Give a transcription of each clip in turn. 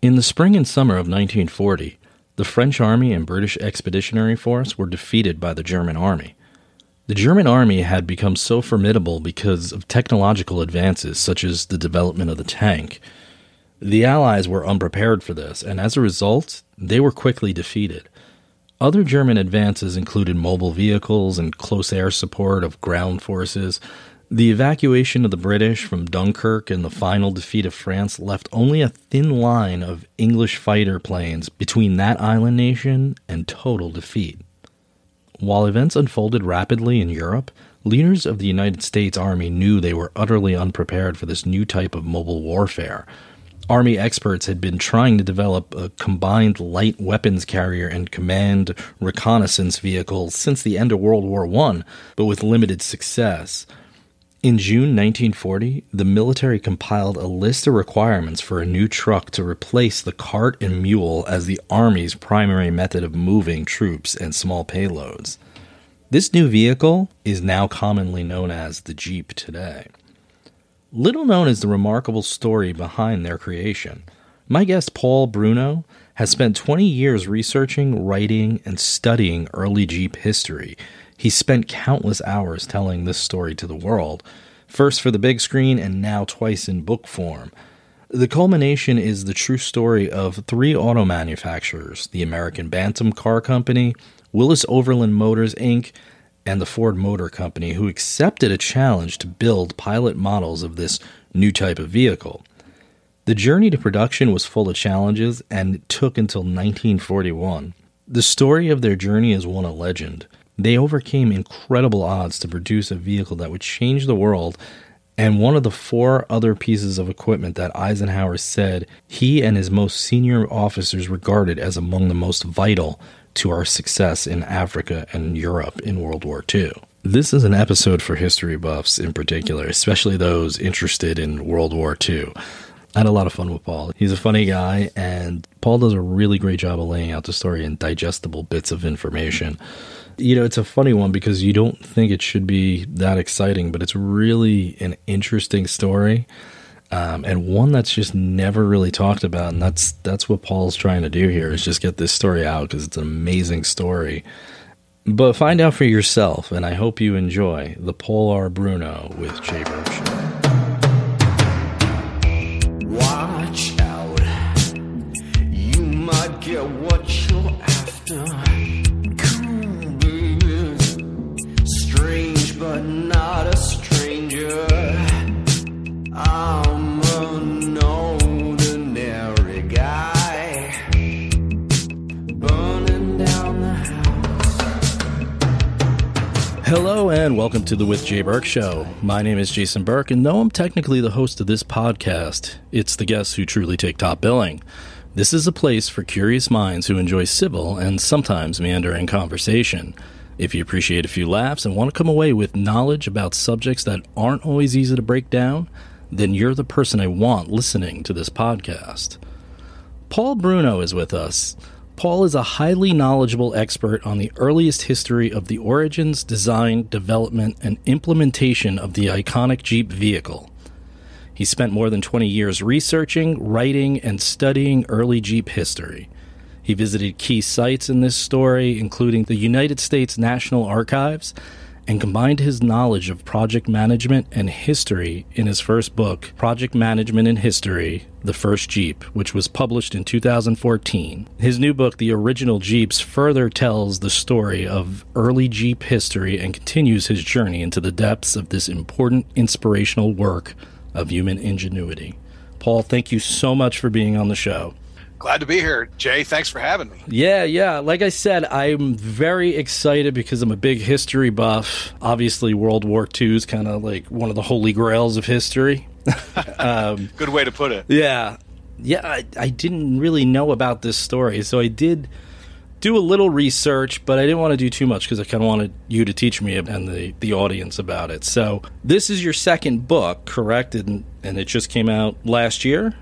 In the spring and summer of 1940, the French Army and British Expeditionary Force were defeated by the German Army. The German Army had become so formidable because of technological advances such as the development of the tank. The Allies were unprepared for this, and as a result, they were quickly defeated. Other German advances included mobile vehicles and close air support of ground forces, the evacuation of the British from Dunkirk and the final defeat of France left only a thin line of English fighter planes between that island nation and total defeat. While events unfolded rapidly in Europe, leaders of the United States Army knew they were utterly unprepared for this new type of mobile warfare. Army experts had been trying to develop a combined light weapons carrier and command reconnaissance vehicle since the end of World War I, but with limited success. In June 1940, the military compiled a list of requirements for a new truck to replace the cart and mule as the Army's primary method of moving troops and small payloads. This new vehicle is now commonly known as the Jeep today. Little known is the remarkable story behind their creation. My guest Paul Bruno has spent 20 years researching, writing, and studying early Jeep history he spent countless hours telling this story to the world, first for the big screen and now twice in book form. The culmination is the true story of three auto manufacturers the American Bantam Car Company, Willys Overland Motors Inc., and the Ford Motor Company, who accepted a challenge to build pilot models of this new type of vehicle. The journey to production was full of challenges and it took until 1941. The story of their journey is one of legend. They overcame incredible odds to produce a vehicle that would change the world. And one of the four other pieces of equipment that Eisenhower said he and his most senior officers regarded as among the most vital to our success in Africa and Europe in World War II. This is an episode for history buffs in particular, especially those interested in World War II. I had a lot of fun with Paul. He's a funny guy, and Paul does a really great job of laying out the story in digestible bits of information you know, it's a funny one because you don't think it should be that exciting, but it's really an interesting story. Um, and one that's just never really talked about, and that's that's what Paul's trying to do here is just get this story out because it's an amazing story. But find out for yourself, and I hope you enjoy the Paul R. Bruno with Jay Birch. Hello and welcome to the With Jay Burke Show. My name is Jason Burke, and though I'm technically the host of this podcast, it's the guests who truly take top billing. This is a place for curious minds who enjoy civil and sometimes meandering conversation. If you appreciate a few laughs and want to come away with knowledge about subjects that aren't always easy to break down, then you're the person I want listening to this podcast. Paul Bruno is with us. Paul is a highly knowledgeable expert on the earliest history of the origins, design, development, and implementation of the iconic Jeep vehicle. He spent more than 20 years researching, writing, and studying early Jeep history. He visited key sites in this story, including the United States National Archives and combined his knowledge of project management and history in his first book, Project Management in History The First Jeep, which was published in 2014. His new book, The Original Jeeps, further tells the story of early Jeep history and continues his journey into the depths of this important inspirational work of human ingenuity. Paul, thank you so much for being on the show. Glad to be here, Jay. Thanks for having me. Yeah, yeah. Like I said, I'm very excited because I'm a big history buff. Obviously, World War II is kind of like one of the holy grails of history. um, Good way to put it. Yeah. Yeah, I, I didn't really know about this story, so I did do a little research, but I didn't want to do too much because I kind of wanted you to teach me and the, the audience about it. So, this is your second book, correct? And, and it just came out last year?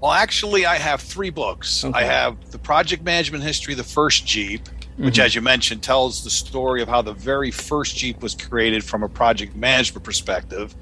Well, actually, I have three books. Okay. I have the project management history, the first Jeep, which, mm-hmm. as you mentioned, tells the story of how the very first Jeep was created from a project management perspective.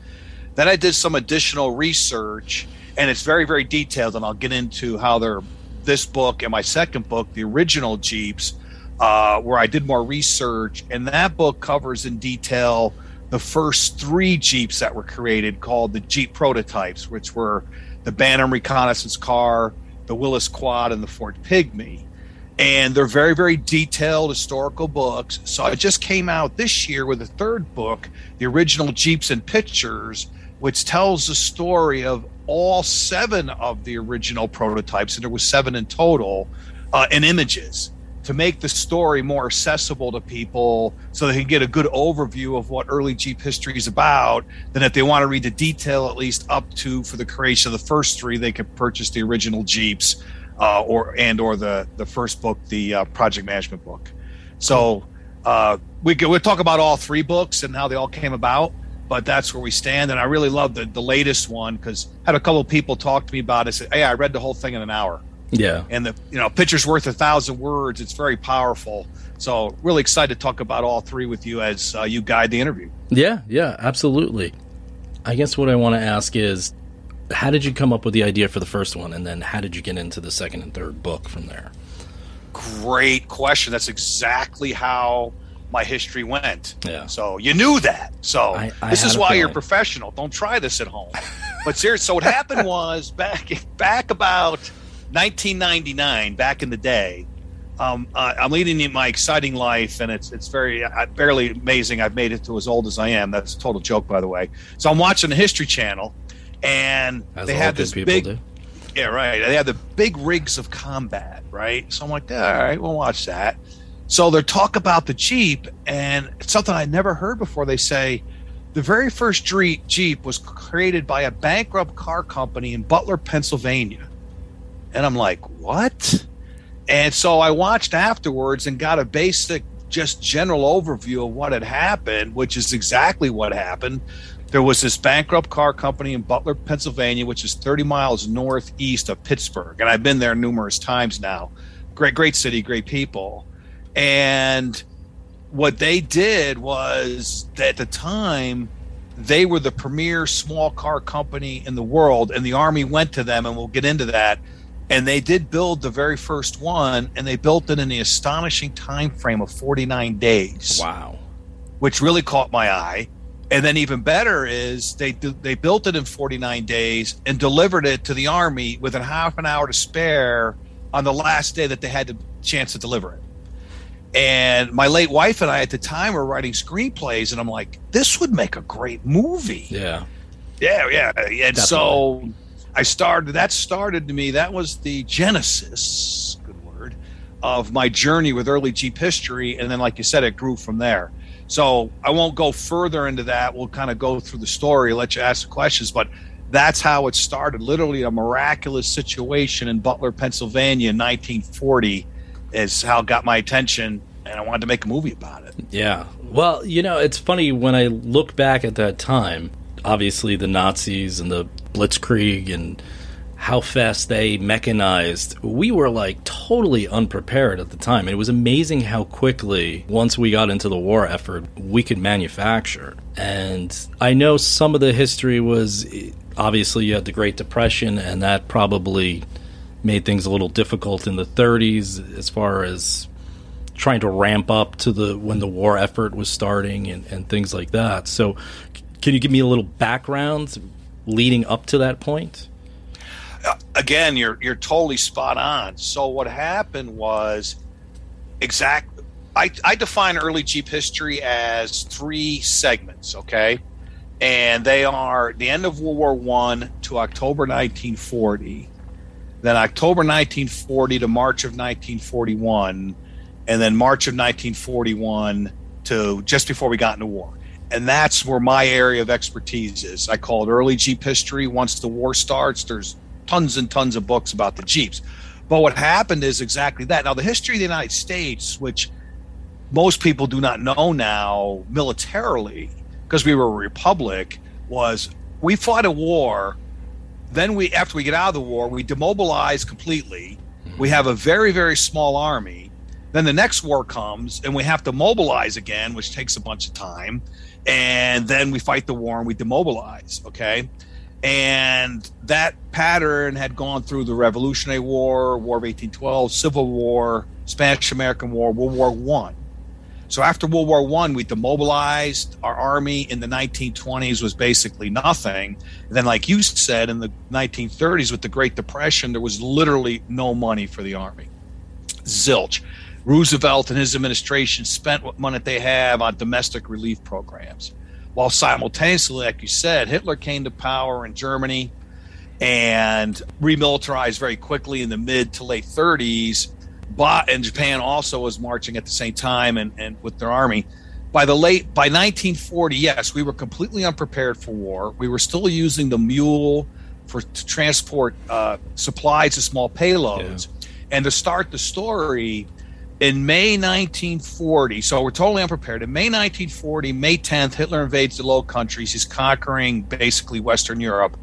Then I did some additional research and it's very very detailed. And I'll get into how they're this book and my second book, the original Jeeps, uh, where I did more research, and that book covers in detail the first three Jeeps that were created, called the Jeep prototypes, which were the Bantam reconnaissance car, the Willys Quad, and the Ford Pygmy. And they're very, very detailed historical books. So I just came out this year with a third book, the original Jeeps and Pictures, which tells the story of all seven of the original prototypes, and there was seven in total, uh, in images to make the story more accessible to people so they can get a good overview of what early Jeep history is about. Then, if they want to read the detail, at least up to for the creation of the first three, they could purchase the original Jeeps uh, or and or the the first book, the uh, project management book. So uh, we we'll talk about all three books and how they all came about. But that's where we stand, and I really love the the latest one because had a couple of people talk to me about it. Say, "Hey, I read the whole thing in an hour." Yeah. And the you know picture's worth a thousand words. It's very powerful. So really excited to talk about all three with you as uh, you guide the interview. Yeah, yeah, absolutely. I guess what I want to ask is, how did you come up with the idea for the first one, and then how did you get into the second and third book from there? Great question. That's exactly how my history went. Yeah. So you knew that. So I- I this is why feeling. you're professional. Don't try this at home. but seriously, so what happened was back back about 1999, back in the day. Um, uh, I'm leading my exciting life, and it's it's very uh, barely amazing. I've made it to as old as I am. That's a total joke, by the way. So I'm watching the History Channel, and As they had this big do. yeah, right. They have the big rigs of combat, right? So I'm like, all right, we'll watch that. So they're talk about the Jeep, and it's something I never heard before. They say the very first Jeep was created by a bankrupt car company in Butler, Pennsylvania. And I'm like, what? And so I watched afterwards and got a basic, just general overview of what had happened, which is exactly what happened. There was this bankrupt car company in Butler, Pennsylvania, which is 30 miles northeast of Pittsburgh. And I've been there numerous times now. Great, great city, great people. And what they did was at the time, they were the premier small car company in the world, and the Army went to them, and we'll get into that. And they did build the very first one, and they built it in the astonishing time frame of 49 days Wow. which really caught my eye. And then even better is they they built it in 49 days and delivered it to the army with a half an hour to spare on the last day that they had the chance to deliver it. And my late wife and I at the time were writing screenplays, and I'm like, this would make a great movie. Yeah. Yeah, yeah. And so I started, that started to me, that was the genesis, good word, of my journey with early Jeep history. And then, like you said, it grew from there. So I won't go further into that. We'll kind of go through the story, let you ask the questions. But that's how it started. Literally, a miraculous situation in Butler, Pennsylvania in 1940 is how it got my attention. And I wanted to make a movie about it. Yeah. Well, you know, it's funny when I look back at that time, obviously the Nazis and the Blitzkrieg and how fast they mechanized, we were like totally unprepared at the time. It was amazing how quickly, once we got into the war effort, we could manufacture. And I know some of the history was obviously you had the Great Depression, and that probably made things a little difficult in the 30s as far as trying to ramp up to the when the war effort was starting and, and things like that. So, can you give me a little background leading up to that point? Uh, again, you're you're totally spot on. So what happened was exact. I, I define early Jeep history as three segments. Okay, and they are the end of World War One to October 1940, then October 1940 to March of 1941, and then March of 1941 to just before we got into war. And that's where my area of expertise is. I call it early Jeep history. Once the war starts, there's tons and tons of books about the Jeeps. But what happened is exactly that. Now, the history of the United States, which most people do not know now militarily, because we were a republic, was we fought a war. Then we, after we get out of the war, we demobilize completely. Mm-hmm. We have a very, very small army. Then the next war comes, and we have to mobilize again, which takes a bunch of time. And then we fight the war and we demobilize. Okay And that pattern had gone through the Revolutionary War, War of 1812, Civil War, Spanish American War, World War One. So after World War One, we demobilized. Our army in the 1920s was basically nothing. And then, like you said, in the 1930s with the Great Depression, there was literally no money for the army. Zilch. Roosevelt and his administration spent what money they have on domestic relief programs. While simultaneously, like you said, Hitler came to power in Germany and remilitarized very quickly in the mid to late 30s but and Japan also was marching at the same time and, and with their army. By the late by 1940, yes, we were completely unprepared for war. We were still using the mule for to transport uh, supplies and small payloads. Yeah. And to start the story, in May 1940, so we're totally unprepared. In May 1940, May 10th, Hitler invades the Low Countries. He's conquering basically Western Europe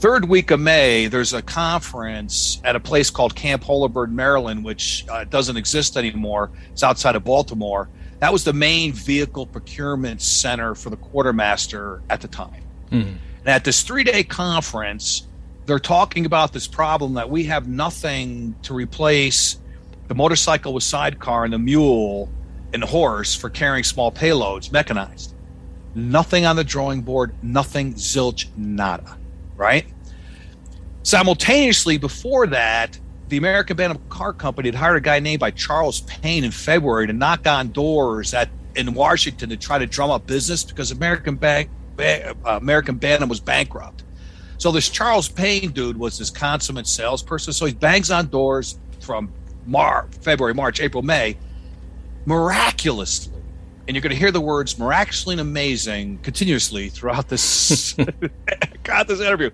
third week of May, there's a conference at a place called Camp Holabird, Maryland, which uh, doesn't exist anymore. It's outside of Baltimore. That was the main vehicle procurement center for the quartermaster at the time. Mm-hmm. And at this three day conference, they're talking about this problem that we have nothing to replace the motorcycle with sidecar and the mule and horse for carrying small payloads, mechanized. Nothing on the drawing board, nothing, zilch, nada right? Simultaneously, before that, the American Bantam Car Company had hired a guy named by Charles Payne in February to knock on doors at in Washington to try to drum up business because American Bank uh, American Bantam was bankrupt. So this Charles Payne dude was this consummate salesperson. So he bangs on doors from Mar- February, March, April, May. Miraculously, and you're going to hear the words miraculously and amazing continuously throughout this got this interview.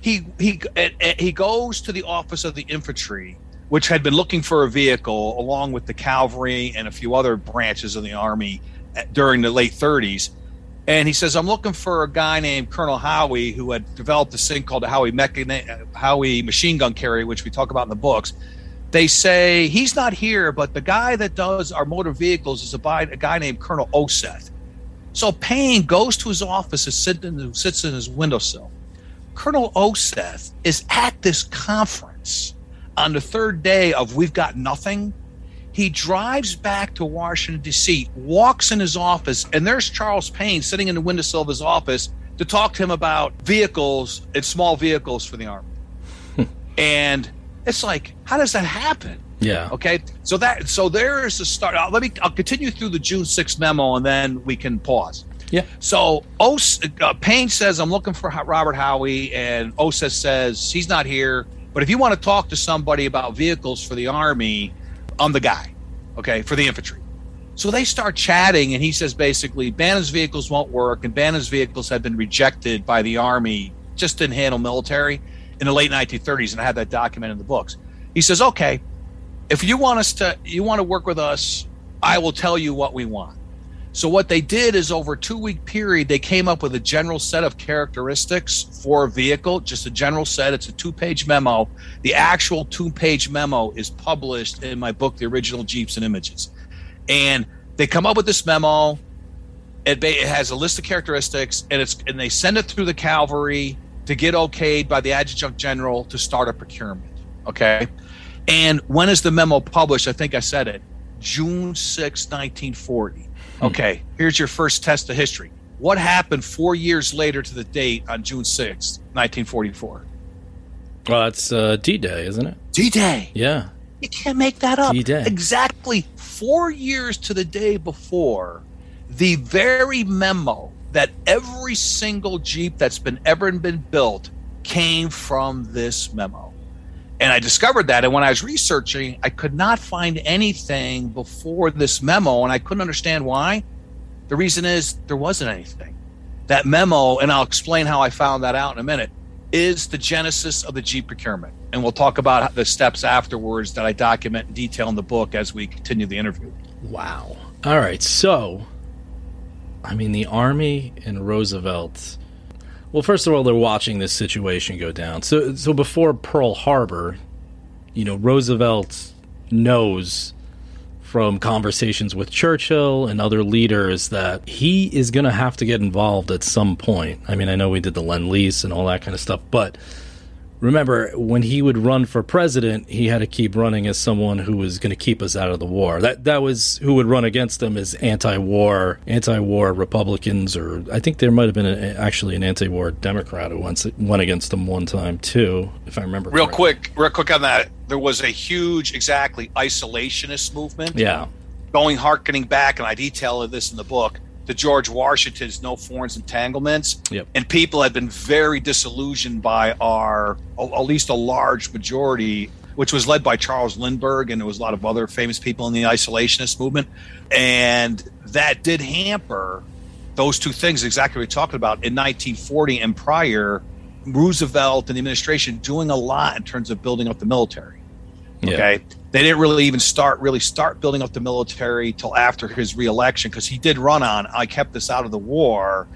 He he he goes to the office of the infantry, which had been looking for a vehicle along with the cavalry and a few other branches of the army eh, during the late 30s. And he says, "I'm looking for a guy named Colonel Howie who had developed this thing called the Howie, Mechani- uh, Howie machine gun carrier, which we talk about in the books." They say he's not here, but the guy that does our motor vehicles is a, a guy named Colonel Oseth. So Payne goes to his office and sit in, sits in his windowsill. Colonel Oseth is at this conference on the third day of We've Got Nothing. He drives back to Washington, D.C., walks in his office, and there's Charles Payne sitting in the windowsill of his office to talk to him about vehicles and small vehicles for the Army. and it's like, how does that happen? Yeah. Okay. So that so there is the start. I'll, let me. I'll continue through the June 6th memo, and then we can pause. Yeah. So Os, uh, Payne says I'm looking for Robert Howie, and Oseth says he's not here. But if you want to talk to somebody about vehicles for the army, I'm the guy. Okay, for the infantry. So they start chatting, and he says basically Bantam's vehicles won't work, and Bantam's vehicles have been rejected by the army, just didn't handle military in the late 1930s, and I have that document in the books. He says, "Okay, if you want us to, you want to work with us, I will tell you what we want." So what they did is over a two week period, they came up with a general set of characteristics for a vehicle, just a general set. It's a two page memo. The actual two page memo is published in my book, The Original Jeeps and Images. And they come up with this memo. It, it has a list of characteristics, and it's and they send it through the cavalry to get okayed by the adjutant general to start a procurement. Okay. And when is the memo published? I think I said it June 6, 1940. Hmm. Okay. Here's your first test of history. What happened four years later to the date on June 6, 1944? Well, that's uh, D Day, isn't it? D Day. Yeah. You can't make that up. D-Day. Exactly four years to the day before, the very memo that every single Jeep that's been ever been built came from this memo. And I discovered that. And when I was researching, I could not find anything before this memo, and I couldn't understand why. The reason is there wasn't anything. That memo, and I'll explain how I found that out in a minute, is the genesis of the Jeep procurement. And we'll talk about the steps afterwards that I document in detail in the book as we continue the interview. Wow. All right. So I mean, the Army and Roosevelt. Well, first of all, they're watching this situation go down. So, so before Pearl Harbor, you know, Roosevelt knows from conversations with Churchill and other leaders that he is going to have to get involved at some point. I mean, I know we did the Lend Lease and all that kind of stuff, but remember when he would run for president, he had to keep running as someone who was going to keep us out of the war. That that was who would run against him as anti-war, anti-war Republicans, or I think there might have been a, actually an anti-war Democrat who once went against him one time too, if I remember. Real correctly. quick, real quick on that. There was a huge, exactly isolationist movement. Yeah. Going harkening back, and I detail this in the book to George Washington's No Foreign Entanglements. Yep. And people had been very disillusioned by our, at least a large majority, which was led by Charles Lindbergh, and there was a lot of other famous people in the isolationist movement. And that did hamper those two things, exactly what we talked about in 1940 and prior. Roosevelt and the administration doing a lot in terms of building up the military. Okay. Yeah they didn't really even start really start building up the military till after his reelection because he did run on I kept this out of the war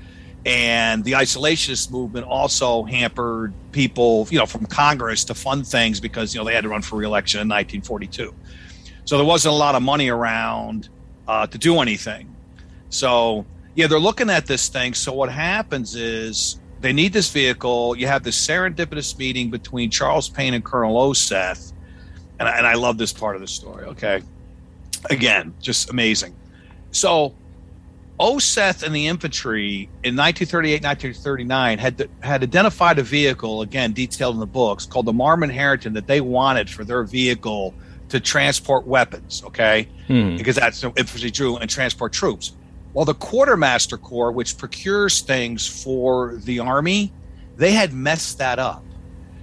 and the isolationist movement also hampered people you know from Congress to fund things because you know they had to run for reelection in 1942 so there wasn't a lot of money around uh, to do anything. So yeah they're looking at this thing. So what happens is they need this vehicle. You have this serendipitous meeting between Charles Payne and Colonel Oseth and I, and I love this part of the story. Okay, again, just amazing. So, Oseth and the infantry in 1938, 1939 had had identified a vehicle again detailed in the books called the Marmon Herrington that they wanted for their vehicle to transport weapons. Okay, hmm. because that's infantry drew and transport troops. Well, the Quartermaster Corps, which procures things for the army, they had messed that up.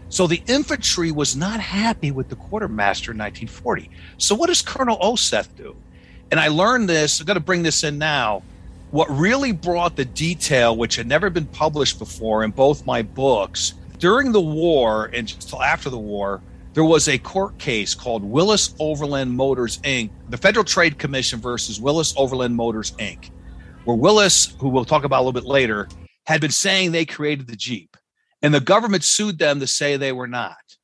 So the infantry was not happy with the quartermaster in 1940. So what does Colonel Oseth do? And I learned this, I'm going to bring this in now. What really brought the detail, which had never been published before in both my books, during the war and until after the war, there was a court case called Willys Overland Motors Inc., the Federal Trade Commission versus Willys Overland Motors Inc., where Willys, who we'll talk about a little bit later, had been saying they created the Jeep and the government sued them to say they were not.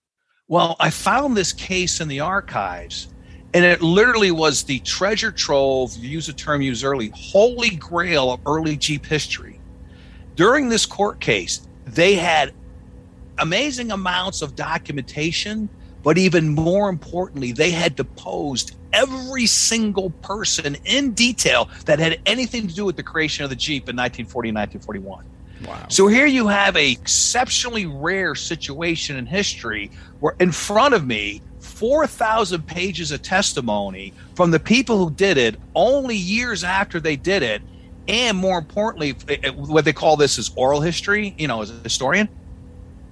Well, I found this case in the archives, and it literally was the treasure trove, use a term used early, holy grail of early Jeep history. During this court case, they had amazing amounts of documentation, but even more importantly, they had deposed every single person in detail that had anything to do with the creation of the Jeep in 1940 and 1941. So here you have a exceptionally rare situation in history where in front of me 4,000 pages of testimony from the people who did it only years after they did it and more importantly eh, eh, what they call this is oral history, you know, as a historian.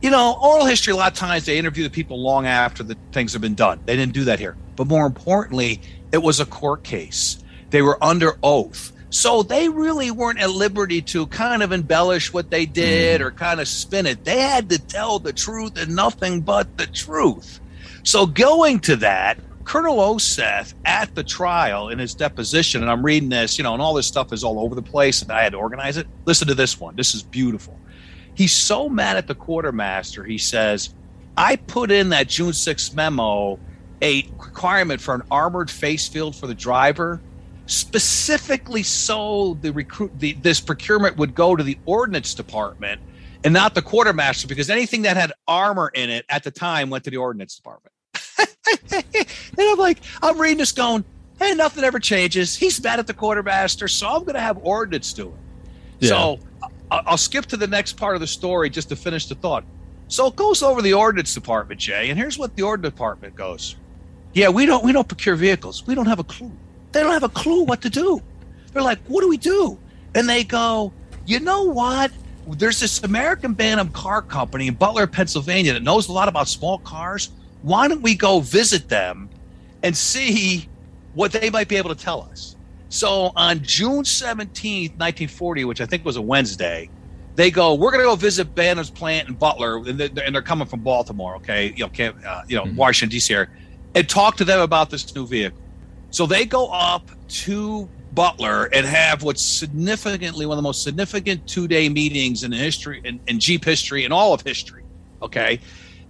You know, oral history a lot of times they interview the people long after the things have been done. They didn't do that here. But more importantly, it was a court case. They were under oath so they really weren't at liberty to kind of embellish what they did mm. or kind of spin it. They had to tell the truth and nothing but the truth. So going to that, Colonel Oseth at the trial in his deposition, and I'm reading this, you know, and all this stuff is all over the place, and I had to organize it. Listen to this one. This is beautiful. He's so mad at the quartermaster. He says, I put in that June 6th memo a requirement for an armored face shield for the driver specifically so the recruit the, this procurement would go to the ordnance department and not the quartermaster because anything that had armor in it at the time went to the ordnance department. and I'm like, I'm reading this going, hey, nothing ever changes. He's mad at the quartermaster, so I'm going to have ordnance do it. Yeah. So I'll skip to the next part of the story just to finish the thought. So it goes over the ordnance department, Jay, and here's what the ordnance department goes. Yeah, we don't we don't procure vehicles. We don't have a clue. They don't have a clue what to do. They're like, what do we do? And they go, you know what? There's this American Bantam car company in Butler, Pennsylvania that knows a lot about small cars. Why don't we go visit them and see what they might be able to tell us? So on June 17th, 1940, which I think was a Wednesday, they go, we're going to go visit Bantam's plant in Butler, and they're, and they're coming from Baltimore, okay, you know, uh, you know, mm-hmm. Washington D.C. area, and talk to them about this new vehicle. So they go up to Butler and have what's significantly one of the most significant two day meetings in history in, in Jeep history and all of history. Okay.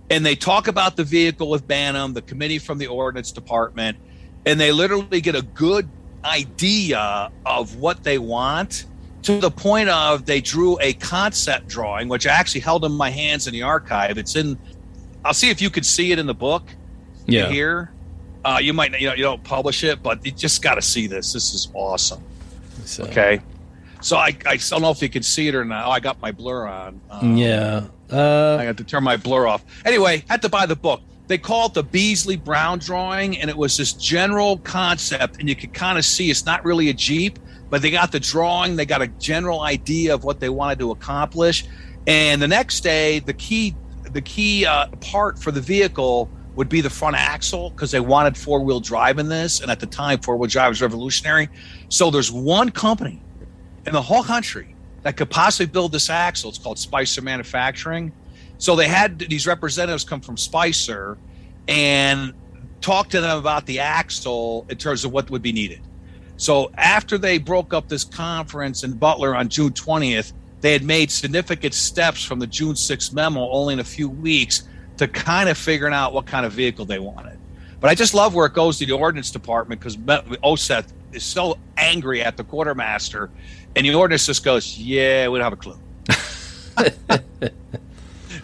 And they talk about the vehicle with Bantam, the committee from the ordnance department. and they literally get a good idea of what they want to the point of they drew a concept drawing, which I actually held in my hands in the archive. It's in. I'll see if you could see it in the book. Yeah. Here, uh, you might not, you know you don't publish it, but you just got to see this. This is awesome. So, Okay. So I, I don't know if you can see it or not. Oh, I got my blur on. Um, Yeah. I Uh, got to turn my blur off. Anyway, had to buy the book. They call it the Beasley Brown drawing, and it was this general concept, and you could kind of see it's not really a Jeep, but they got the drawing, they got a general idea of what they wanted to accomplish. And the next day, the key the key uh, part for the vehicle would be the front axle because they wanted four wheel drive in this, and at the time, four wheel drive was revolutionary. So there's one company in the whole country that could possibly build this axle. It's called Spicer Manufacturing. So they had these representatives come from Spicer and talk to them about the axle in terms of what would be needed. So after they broke up this conference in Butler on June 20th, they had made significant steps from the June 6th memo only in a few weeks to kind of figuring out what kind of vehicle they wanted. But I just love where it goes to the ordnance department because OSETH is so angry at the quartermaster, and the ordnance just goes, "Yeah, we don't have a clue."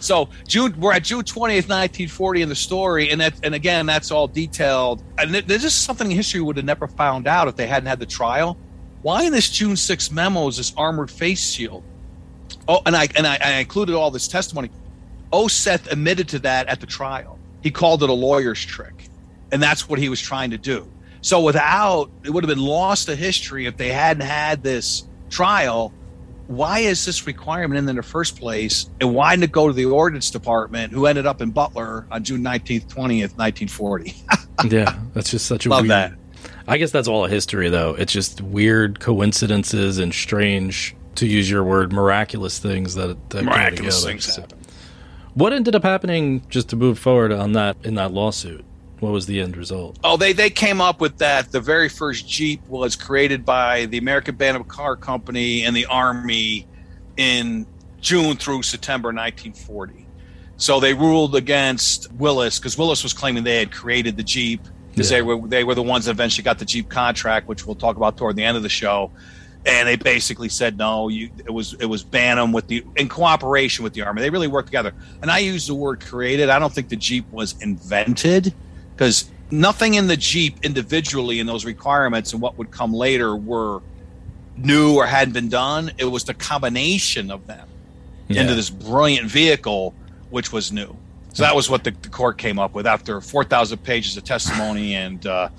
so June, we're at June twentieth, nineteen forty, in the story, and that, and again, that's all detailed. And th- this is something history would have never found out if they hadn't had the trial. Why in this June 6th memo is this armored face shield? Oh, and I and I, I included all this testimony. Oseth admitted to that at the trial. He called it a lawyer's trick, and that's what he was trying to do. So without it would have been lost to history if they hadn't had this trial. Why is this requirement in, in the first place, and why didn't it go to the ordnance department, who ended up in Butler on June nineteenth, twentieth, nineteen forty? yeah. That's just such a Love weird. that. I guess that's all a history, though. It's just weird coincidences and strange, to use your word, miraculous things that, that go Miraculous together. things So- happen. What ended up happening? Just to move forward on that in that lawsuit, what was the end result? Oh, they they came up with that. The very first Jeep was created by the American Bantam Car Company and the Army in June through September 1940. So they ruled against Willys because Willys was claiming they had created the Jeep because Yeah. they were they were the ones that eventually got the Jeep contract, which we'll talk about toward the end of the show. And they basically said no. You, it was it was Bantam with the in cooperation with the Army. They really worked together. And I use the word created. I don't think the Jeep was invented because nothing in the Jeep individually in those requirements and what would come later were new or hadn't been done. It was the combination of them Yeah. into this brilliant vehicle, which was new. So that was what the, the court came up with after 4,000 pages of testimony and uh,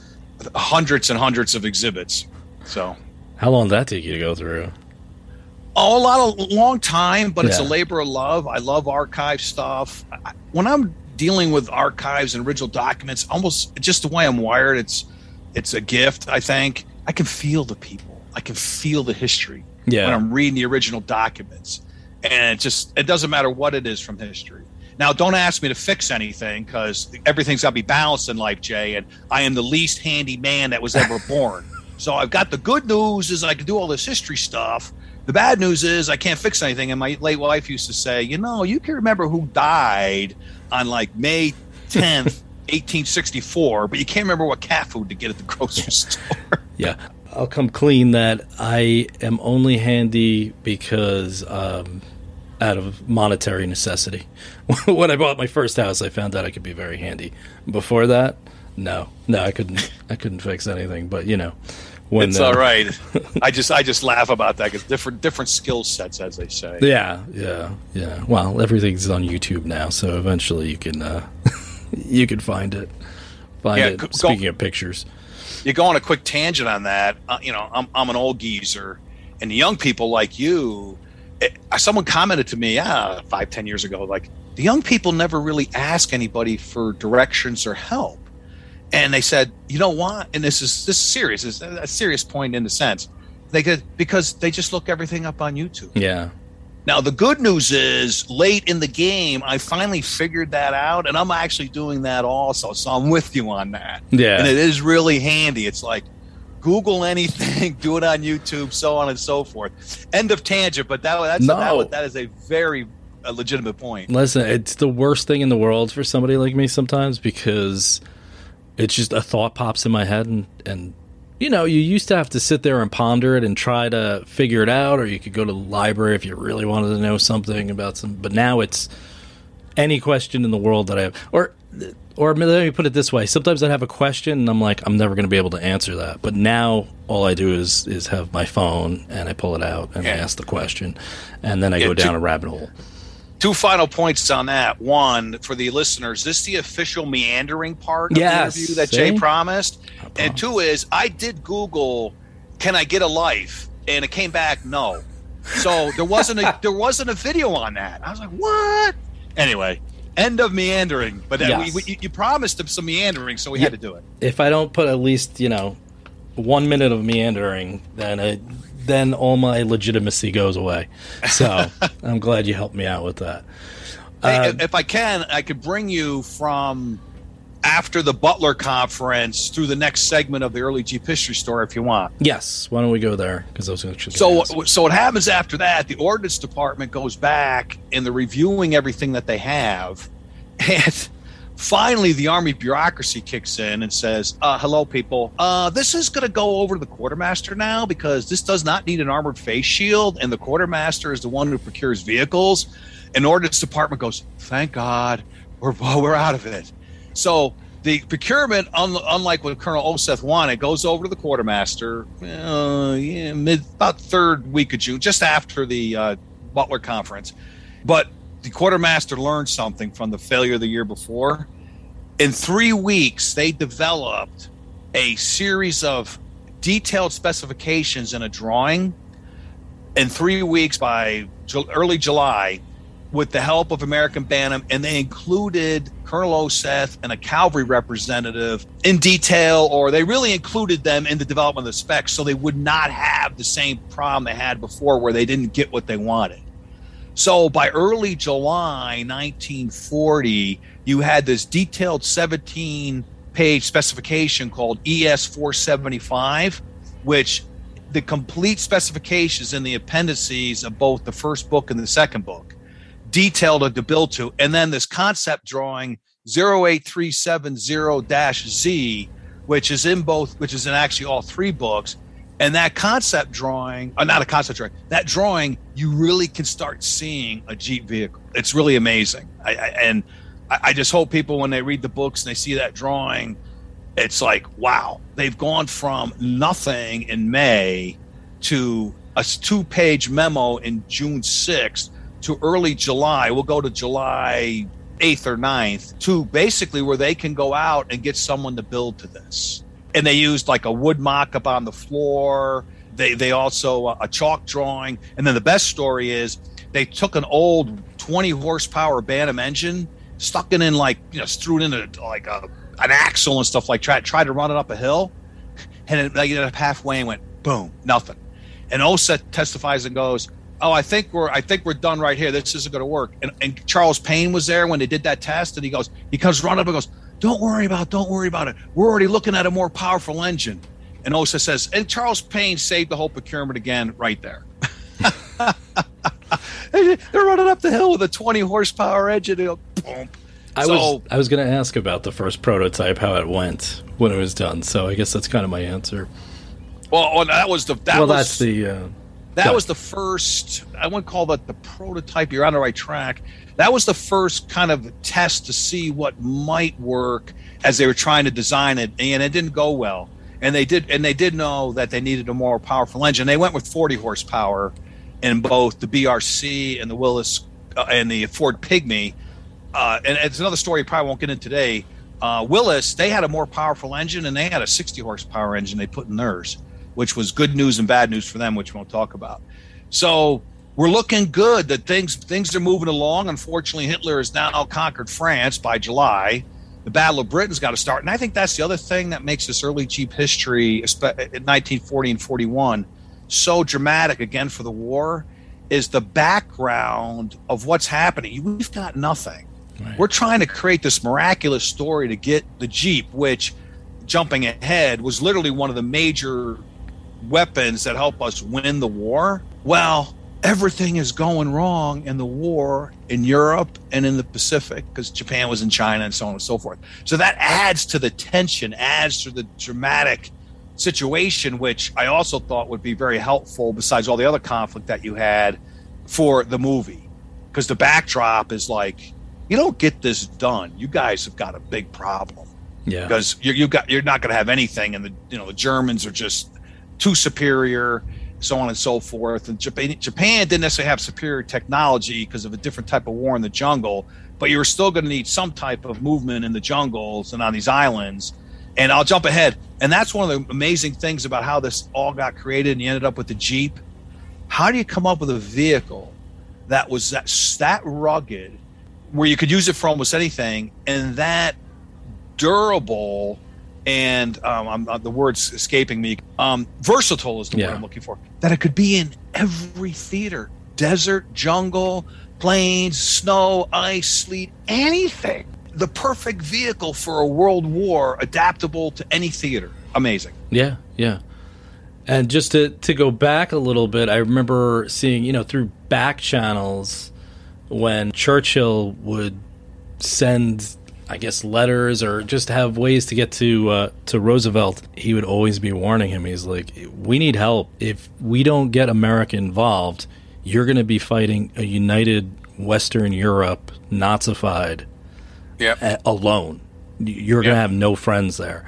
hundreds and hundreds of exhibits. So, How long did that take you to go through? oh, a lot of long time, but it's a labor of love. I love archive stuff. I, when I'm dealing with archives and original documents, almost just the way I'm wired, it's it's a gift. I think I can feel the people. I can feel the history yeah. when I'm reading the original documents, and it just it doesn't matter what it is from history. Now, don't ask me to fix anything because everything's got to be balanced in life, Jay. And I am the least handy man that was ever born. So I've got the good news is I can do all this history stuff. The bad news is I can't fix anything. And my late wife used to say, you know, you can remember who died on like May 10th, 1864, but you can't remember what cat food to get at the grocery store. Yeah. I'll come clean that I am only handy because um, out of monetary necessity. when I bought my first house, I found out I could be very handy. Before that, no, no, I couldn't. I couldn't fix anything. But you know, when it's uh, all right. I just I just laugh about that because different different skill sets, as they say. Yeah, yeah, yeah. Well, everything's on YouTube now, so eventually you can uh, you can find it. Find Yeah, it. go- go- Speaking of pictures, you go on a quick tangent on that. Uh, you know, I'm, I'm an old geezer, and young people like you, it, someone commented to me, yeah, five, ten years ago, like the young people never really ask anybody for directions or help. And they said, you know what? And this is this is serious. It's a a serious point in a sense. They could because they just look everything up on YouTube. yeah, Now the good news is late in the game, I finally figured that out, and I'm actually doing that also. So I'm with you on that yeah, and it is really handy. It's like Google anything, do it on YouTube, so on and so forth. End of tangent, but that that's No. that, that is a very uh, legitimate point. Listen, it's the worst thing in the world for somebody like me sometimes because it's just a thought pops in my head, and and you know, you used to have to sit there and ponder it and try to figure it out, or you could go to the library if you really wanted to know something about some. But now it's any question in the world that I have, or or let me put it this way: sometimes I have a question and I'm like, I'm never going to be able to answer that. But now all I do is is have my phone and I pull it out and yeah. I ask the question, and then I yeah, go down two, a rabbit hole. Two final points on that. One for the listeners: this the official meandering part of the interview that See? Jay promised, and two is I did Google, "Can I get a life?" and it came back no. So there wasn't a there wasn't a video on that. I was like, what? Anyway, end of meandering. But uh, yes. we, we, you promised him some meandering, so we yeah. had to do it. If I don't put at least you know one minute of meandering, then it, then all my legitimacy goes away. So I'm glad you helped me out with that. Uh, if I can, I could bring you from after the Butler conference through the next segment of the early Jeep history story if you want. Yes, why don't we go there? Because those actually so so what happens after that? The ordnance department goes back and they're reviewing everything that they have, and finally the army bureaucracy kicks in and says, uh, "Hello, people. Uh, this is going to go over to the quartermaster now because this does not need an armored face shield, and the quartermaster is the one who procures vehicles." And ordnance department goes, "Thank God, we're we're out of it." So the procurement, unlike what Colonel Oseth wanted, goes over to the quartermaster uh, yeah, mid about third week of June, just after the uh, Butler conference. But the quartermaster learned something from the failure the year before. In three weeks, they developed a series of detailed specifications in a drawing. In three weeks, by early July, with the help of American Bantam, and they included Colonel Oseth and a cavalry representative in detail, or they really included them in the development of the specs so they would not have the same problem they had before where they didn't get what they wanted. So by early July 1940, you had this detailed 17 page specification called ES 475, which the complete specifications in the appendices of both the first book and the second book detailed to build to. And then this concept drawing 08370-Z, which is in both, which is in actually all three books. And that concept drawing, or uh, not a concept drawing, that drawing, you really can start seeing a Jeep vehicle. It's really amazing. I, I, and I, I just hope people, when they read the books and they see that drawing, it's like, wow, they've gone from nothing in May to a two page memo in June 6th to early July. We'll go to July 8th or 9th to basically where they can go out and get someone to build to this. And they used like a wood mock up on the floor. They, they also uh, a chalk drawing. And then the best story is they took an old 20 horsepower Bantam engine, stuck it in like, you know, threw it in like a, an axle and stuff like try tried to run it up a hill. And it, ended up halfway and went boom, nothing. And Oseth testifies and goes, oh, I think we're I think we're done right here. This isn't going to work. And, and Charles Payne was there when they did that test, and he goes, he comes running up and goes, don't worry about, it, don't worry about it. We're already looking at a more powerful engine. And Oseth says, and Charles Payne saved the whole procurement again right there. They're running up the hill with a 20 horsepower engine. Go, boom. I so, was I was going to ask about the first prototype, how it went when it was done. So I guess that's kind of my answer. Well, that was the that well, was, that's the uh, that was the first, I wouldn't call that the prototype. You're on the right track. That was the first kind of test to see what might work as they were trying to design it, and it didn't go well. And they did, and they did know that they needed a more powerful engine. They went with 40 horsepower in both the BRC and the Willys uh, and the Ford Pygmy. Uh, and it's another story. Probably won't get in today. Uh, Willys, they had a more powerful engine, and they had a 60 horsepower engine they put in theirs which was good news and bad news for them, which we won't talk about. So we're looking good that things things are moving along. Unfortunately, Hitler has now conquered France by July. The Battle of Britain's got to start, and I think that's the other thing that makes this early Jeep history, uh, in 1940 and 41, so dramatic again for the war. Is the background of what's happening? We've got nothing. Right. We're trying to create this miraculous story to get the Jeep, which jumping ahead was literally one of the major weapons that helped us win the war. Well, everything is going wrong in the war in Europe and in the Pacific because Japan was in China and so on and so forth. So that adds to the tension, adds to the dramatic situation, which I also thought would be very helpful besides all the other conflict that you had for the movie. Because the backdrop is like, you don't get this done. You guys have got a big problem. Yeah. Because you you got you're not going to have anything, and the you know the Germans are just too superior so on and so forth. And Japan, Japan didn't necessarily have superior technology because of a different type of war in the jungle, but you were still going to need some type of movement in the jungles and on these islands. And I'll jump ahead. And that's one of the amazing things about how this all got created and you ended up with the Jeep. How do you come up with a vehicle that was that, that rugged where you could use it for almost anything and that durable and um, I'm, uh, the word's escaping me. Um, versatile is the yeah. word I'm looking for. That it could be in every theater desert, jungle, plains, snow, ice, sleet, anything. The perfect vehicle for a world war, adaptable to any theater. Amazing. Yeah, yeah. And just to, to go back a little bit, I remember seeing, you know, through back channels when Churchill would send I guess letters or just have ways to get to uh, to Roosevelt, he would always be warning him. He's like, "We need help. If we don't get America involved, you're going to be fighting a united Western Europe, Nazified, yep. a- alone. You're going to have no friends there."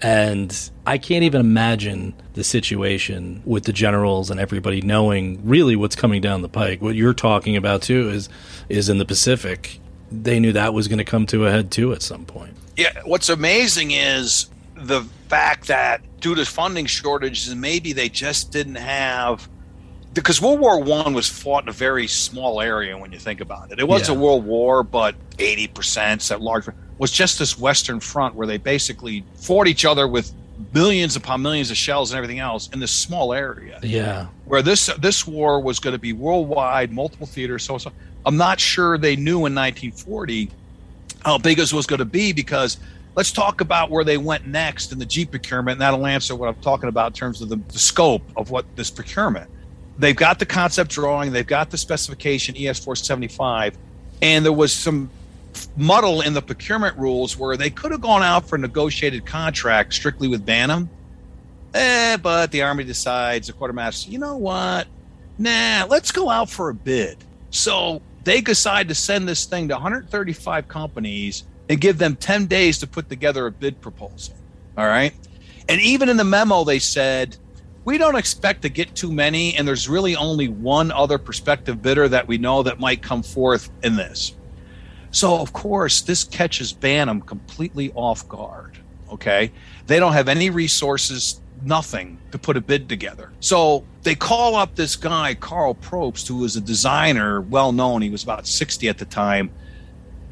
And I can't even imagine the situation with the generals and everybody knowing really what's coming down the pike. What you're talking about too is is in the Pacific they knew that was going to come to a head too at some point. Yeah, what's amazing is the fact that due to funding shortages, maybe they just didn't have because World War One was fought in a very small area when you think about it. It was yeah. a world war, but eighty percent, that large was just this Western Front where they basically fought each other with millions upon millions of shells and everything else in this small area. Yeah, where this this war was going to be worldwide, multiple theaters, so so. I'm not sure they knew in 1940 how big this was going to be because let's talk about where they went next in the Jeep procurement, and that'll answer what I'm talking about in terms of the, the scope of what this procurement. They've got the concept drawing, they've got the specification ES 475, and there was some muddle in the procurement rules where they could have gone out for a negotiated contract strictly with Bantam. Eh, but the Army decides, the quartermaster, you know what? Nah, let's go out for a bid. So they decide to send this thing to 135 companies and give them 10 days to put together a bid proposal. All right. And even in the memo, they said, we don't expect to get too many, and there's really only one other prospective bidder that we know that might come forth in this. So, of course, this catches Bantam completely off guard. Okay. They don't have any resources nothing to put a bid together. So they call up this guy, Carl Probst, who was a designer, well known, he was about 60 at the time,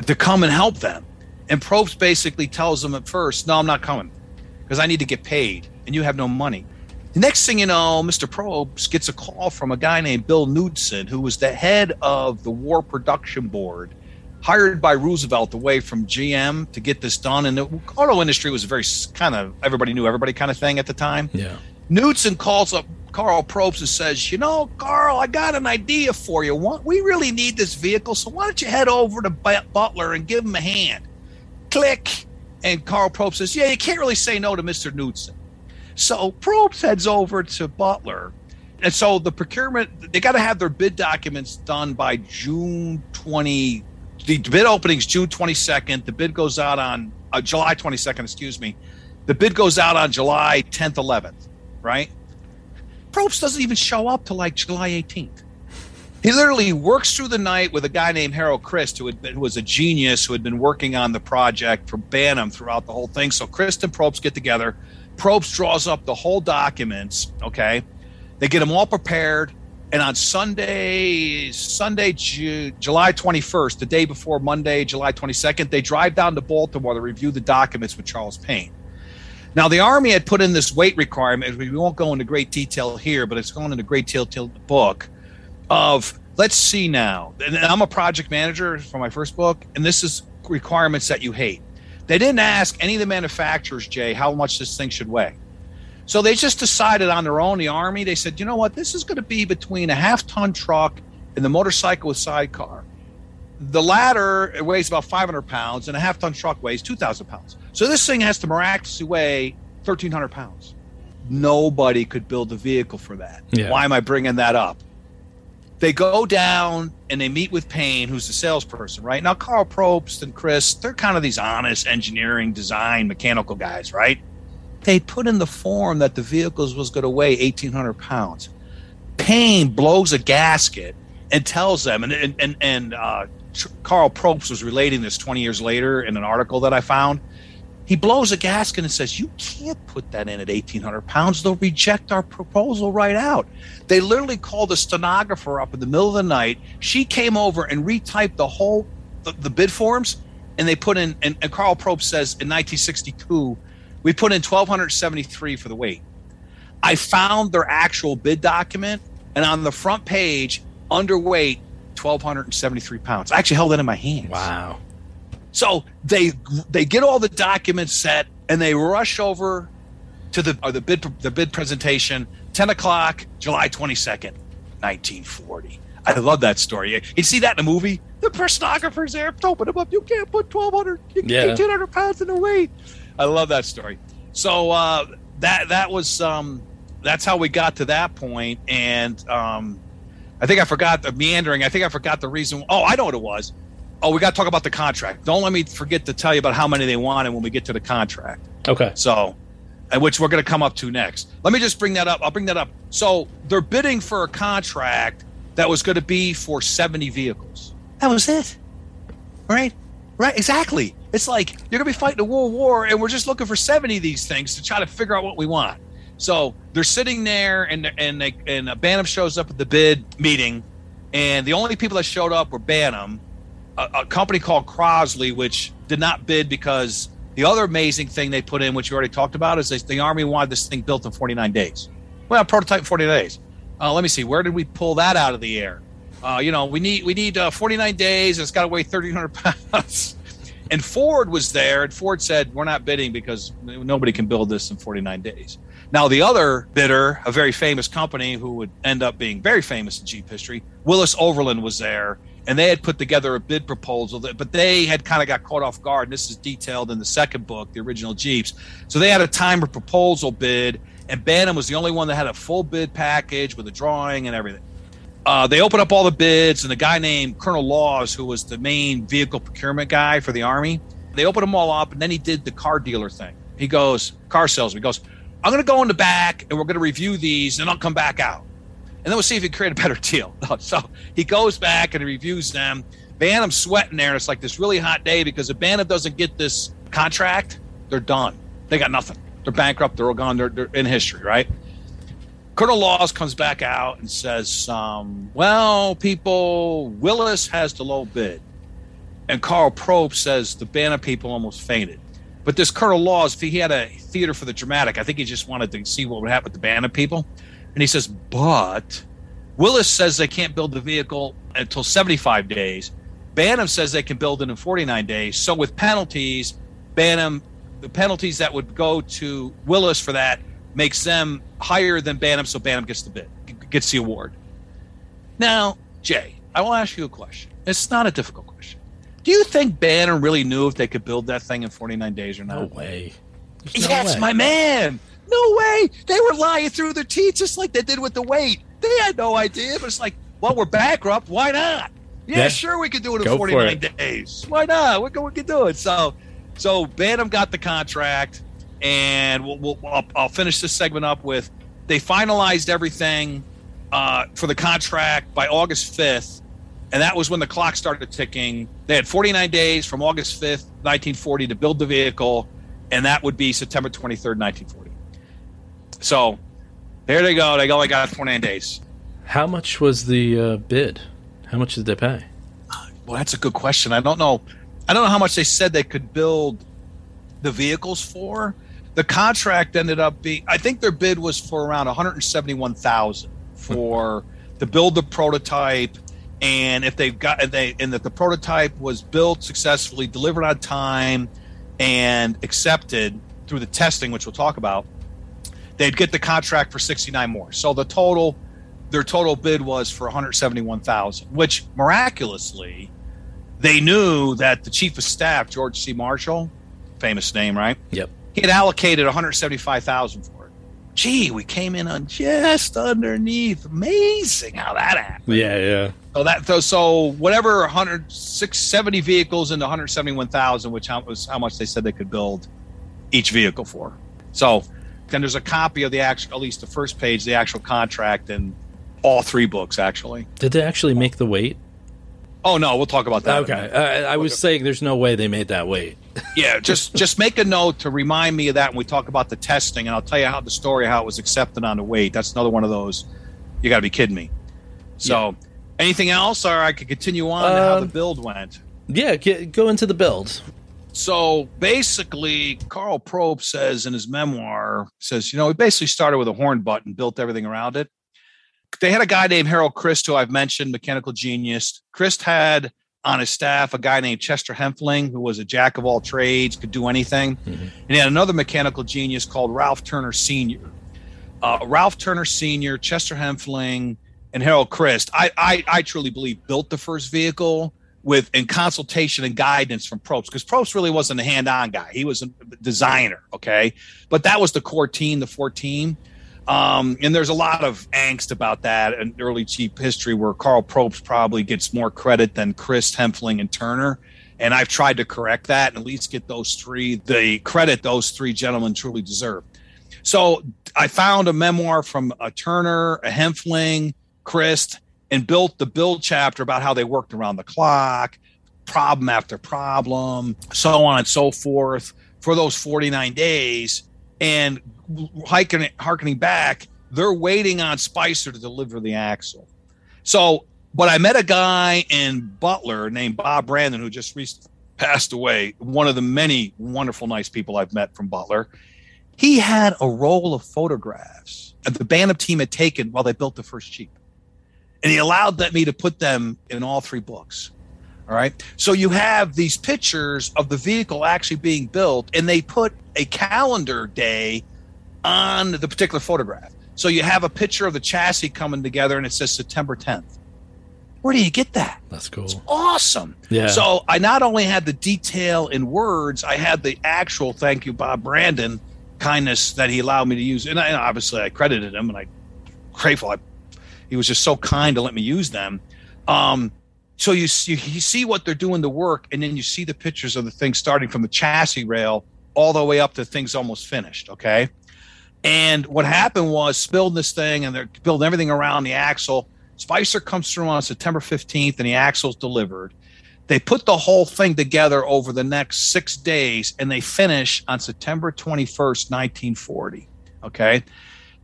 to come and help them. And Probst basically tells them at first, No, I'm not coming because I need to get paid and you have no money. Next thing you know, Mr. Probst gets a call from a guy named Bill Knudsen, who was the head of the War Production Board hired by Roosevelt away from GM to get this done. And the auto industry was a very kind of everybody knew everybody kind of thing at the time. Yeah. Knudsen calls up Carl Probst and says, You know, Carl, I got an idea for you. We really need this vehicle. So why don't you head over to Butler and give him a hand? Click. And Carl Probst says, Yeah, you can't really say no to Mr. Knudsen. So Probst heads over to Butler. And so the procurement, they got to have their bid documents done by June 20, the bid opening's June 22nd. The bid goes out on uh, July 22nd, excuse me. The bid goes out on July 10th, 11th, right? Probst doesn't even show up till like July 18th. He literally works through the night with a guy named Harold Christ, who, had been, who was a genius who had been working on the project for Bantam throughout the whole thing. So Christ and Probst get together. Probst draws up the whole documents. Okay, they get them all prepared. And on Sunday, Sunday, Ju- July 21st, the day before Monday, July 22nd, they drive down to Baltimore to review the documents with Charles Payne. Now, the Army had put in this weight requirement. We won't go into great detail here, but it's going into great detail in the book of let's see now. And I'm a project manager for my first book, and this is requirements that you hate. They didn't ask any of the manufacturers, Jay, how much this thing should weigh. So they just decided on their own, the Army, they said, you know what, this is going to be between a half ton truck and the motorcycle with sidecar. The latter weighs about 500 pounds, and a half ton truck weighs 2,000 pounds. So this thing has to miraculously weigh 1,300 pounds. Nobody could build a vehicle for that. Yeah. Why am I bringing that up? They go down and they meet with Payne, who's the salesperson, right? Now, Carl Probst and Christ, they're kind of these honest engineering, design, mechanical guys, right? They put in the form that the vehicles was going to weigh 1,800 pounds. Payne blows a gasket and tells them, and and and, and uh, Carl Probst was relating this 20 years later in an article that I found. He blows a gasket and says, "You can't put that in at 1,800 pounds. They'll reject our proposal right out." They literally called a stenographer up in the middle of the night. She came over and retyped the whole the, the bid forms, and they put in. And, and Carl Probst says in 1962, we put in 1,273 for the weight. I found their actual bid document, and on the front page, underweight, 1,273 pounds. I actually held that in my hands. Wow. So they they get all the documents set and they rush over to the or the bid the bid presentation. Ten o'clock, July twenty second, nineteen forty. I love that story. You see that in the movie? The personographer's there, open them up. You can't put twelve hundred, Yeah. eighteen hundred pounds in the weight. I love that story. So uh, that that was um, that's how we got to that point, and um, I think I forgot the meandering. I think I forgot the reason. Oh, I know what it was. Oh, we got to talk about the contract. Don't let me forget to tell you about how many they wanted when we get to the contract. Okay. So, and which we're going to come up to next. Let me just bring that up. I'll bring that up. So they're bidding for a contract that was going to be for 70 vehicles. That was it. Right? Right. Exactly. It's like you're to be fighting a world war, and we're just looking for 70 of these things to try to figure out what we want. So they're sitting there, and and they, and Bantam shows up at the bid meeting, and the only people that showed up were Bantam, a, a company called Crosley, which did not bid because the other amazing thing they put in, which you already talked about, is the Army wanted this thing built in 49 days. Well, prototype 49 days. Uh, let me see. Where did we pull that out of the air? Uh, you know, we need we need uh, 49 days. It's got to weigh 1,300 pounds. And Ford was there, and Ford said, "We're not bidding because nobody can build this in 49 days." Now, the other bidder, a very famous company who would end up being very famous in Jeep history, Willys Overland was there, and they had put together a bid proposal that, but they had kind of got caught off guard. And this is detailed in the second book, the original Jeeps. So they had a timer proposal bid, and Bantam was the only one that had a full bid package with a drawing and everything. Uh, they open up all the bids, and the guy named Colonel Laws, who was the main vehicle procurement guy for the Army, they opened them all up, and then he did the car dealer thing. He goes, car salesman, he goes, I'm going to go in the back, and we're going to review these, and I'll come back out and then we'll see if he can create a better deal. So he goes back and he reviews them. Bantam's sweating there, and it's like this really hot day because if Bantam doesn't get this contract, they're done. They got nothing. They're bankrupt. They're all gone. They're, they're in history, right? Colonel Laws comes back out and says, um, "Well, people, Willys has the low bid," and Carl Probst says the Bantam people almost fainted. But this Colonel Laws, he had a theater for the dramatic, I think he just wanted to see what would happen with the Bantam people. And he says, but Willys says they can't build the vehicle until 75 days. Bantam says they can build it in 49 days. So with penalties, Bantam, the penalties that would go to Willys for that makes them higher than Bantam, so Bantam gets the bid, gets the award. Now, Jay, I will ask you a question. It's not a difficult question. Do you think Bantam really knew if they could build that thing in 49 days or not? No way. There's no Yes, way. my man. No way. They were lying through their teeth just like they did with the weight. They had no idea, but it's like, well, we're bankrupt. Why not? Yeah, Yeah. sure, we could do it in Go for 49 it. days. Why not? We can, we can do it. So, so Bantam got the contract, and we'll, we'll, I'll, I'll finish this segment up with they finalized everything uh, for the contract by August 5th, and that was when the clock started ticking. They had 49 days from August 5th, 1940, to build the vehicle, and that would be September 23rd, 1940. So there they go. They only got 49 days. How much was the uh, bid? How much did they pay? Well, that's a good question. I don't know. I don't know how much they said they could build the vehicles for. The contract ended up being. I think their bid was for around 171,000 for to build the prototype, and if they've got and they and that the prototype was built successfully, delivered on time, and accepted through the testing, which we'll talk about, they'd get the contract for 69 more. So the total, their total bid was for 171,000, which miraculously, they knew that the chief of staff, George C. Marshall, famous name, right? Yep. He had allocated 175,000 for it. Gee, we came in on just underneath. Amazing how that happened. Yeah, yeah. So that so so whatever 170 vehicles into 171,000, which was how much they said they could build each vehicle for. So then there's a copy of the actual, at least the first page, the actual contract, and all three books actually. Did they actually make the weight? Oh no, we'll talk about that. Okay, uh, I was saying there's no way they made that weight. yeah, just just make a note to remind me of that when we talk about the testing, and I'll tell you how the story how it was accepted on the weight. That's another one of those. You got to be kidding me. So, yeah. anything else, or I could continue on um, how the um, build went. Yeah, get, go into the build. So basically, Carl Probst says in his memoir, says, you know, he basically started with a horn button, built everything around it. They had a guy named Harold Christ, who I've mentioned, mechanical genius. Christ had on his staff a guy named Chester Hempfling, who was a jack of all trades, could do anything. Mm-hmm. And he had another mechanical genius called Ralph Turner Sr. Uh, Ralph Turner Sr., Chester Hempfling, and Harold Christ, I, I, I truly believe built the first vehicle with in consultation and guidance from Probst because Probst really wasn't a hand-on guy. He was a designer, okay? But that was the core team, the 14. Um, and there's a lot of angst about that in early Jeep history where Carl Probst probably gets more credit than Christ Hempfling and Turner. And I've tried to correct that and at least get those three the credit those three gentlemen truly deserve. So I found a memoir from a Turner, a Hempfling, Christ, and built the build chapter about how they worked around the clock, problem after problem, so on and so forth for those 49 days. And hiking, harkening back, they're waiting on Spicer to deliver the axle. So, but I met a guy in Butler named Bob Brandon who just recently passed away. One of the many wonderful, nice people I've met from Butler. He had a roll of photographs that the Bantam team had taken while they built the first Jeep and he allowed that me to put them in all three books. All right. So you have these pictures of the vehicle actually being built, and they put a calendar day on the particular photograph. So you have a picture of the chassis coming together, and it says September 10th. Where do you get that? That's cool. It's awesome. Yeah. So I not only had the detail in words, I had the actual thank you, Bob Brandon, kindness that he allowed me to use. And, I, and obviously I credited him, and I grateful. I he was just so kind to let me use them. Um, so you, you, you see what they're doing the work, and then you see the pictures of the thing starting from the chassis rail all the way up to things almost finished. Okay, and what happened was building this thing, and they're building everything around the axle. Spicer comes through on September 15th, and the axle's delivered. They put the whole thing together over the next six days, and they finish on September 21st, 1940. Okay,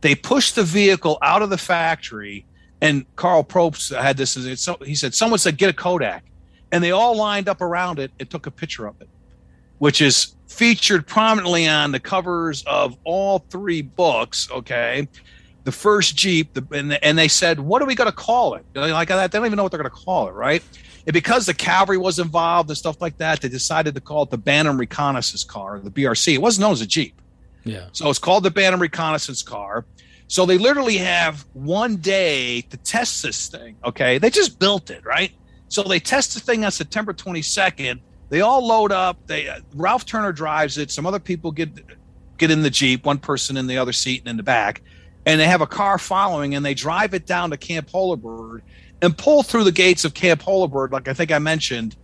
they push the vehicle out of the factory and Carl Probst had this. He said, someone said, get a Kodak. And they all lined up around it and took a picture of it, which is featured prominently on the covers of all three books. Okay. The first Jeep, the, and, and they said, what are we going to call it? Like that. They don't even know what they're going to call it, right? And because the cavalry was involved and stuff like that, they decided to call it the Bantam Reconnaissance Car, the BRC. It wasn't known as a Jeep. Yeah. So it's called the Bantam Reconnaissance Car. So they literally have one day to test this thing. Okay. They just built it, right? So they test the thing on September 22nd. They all load up. They uh, Ralph Turner drives it. Some other people get get in the Jeep, one person in the other seat and in the back. And they have a car following and they drive it down to Camp Holabird and pull through the gates of Camp Holabird, like I think I mentioned,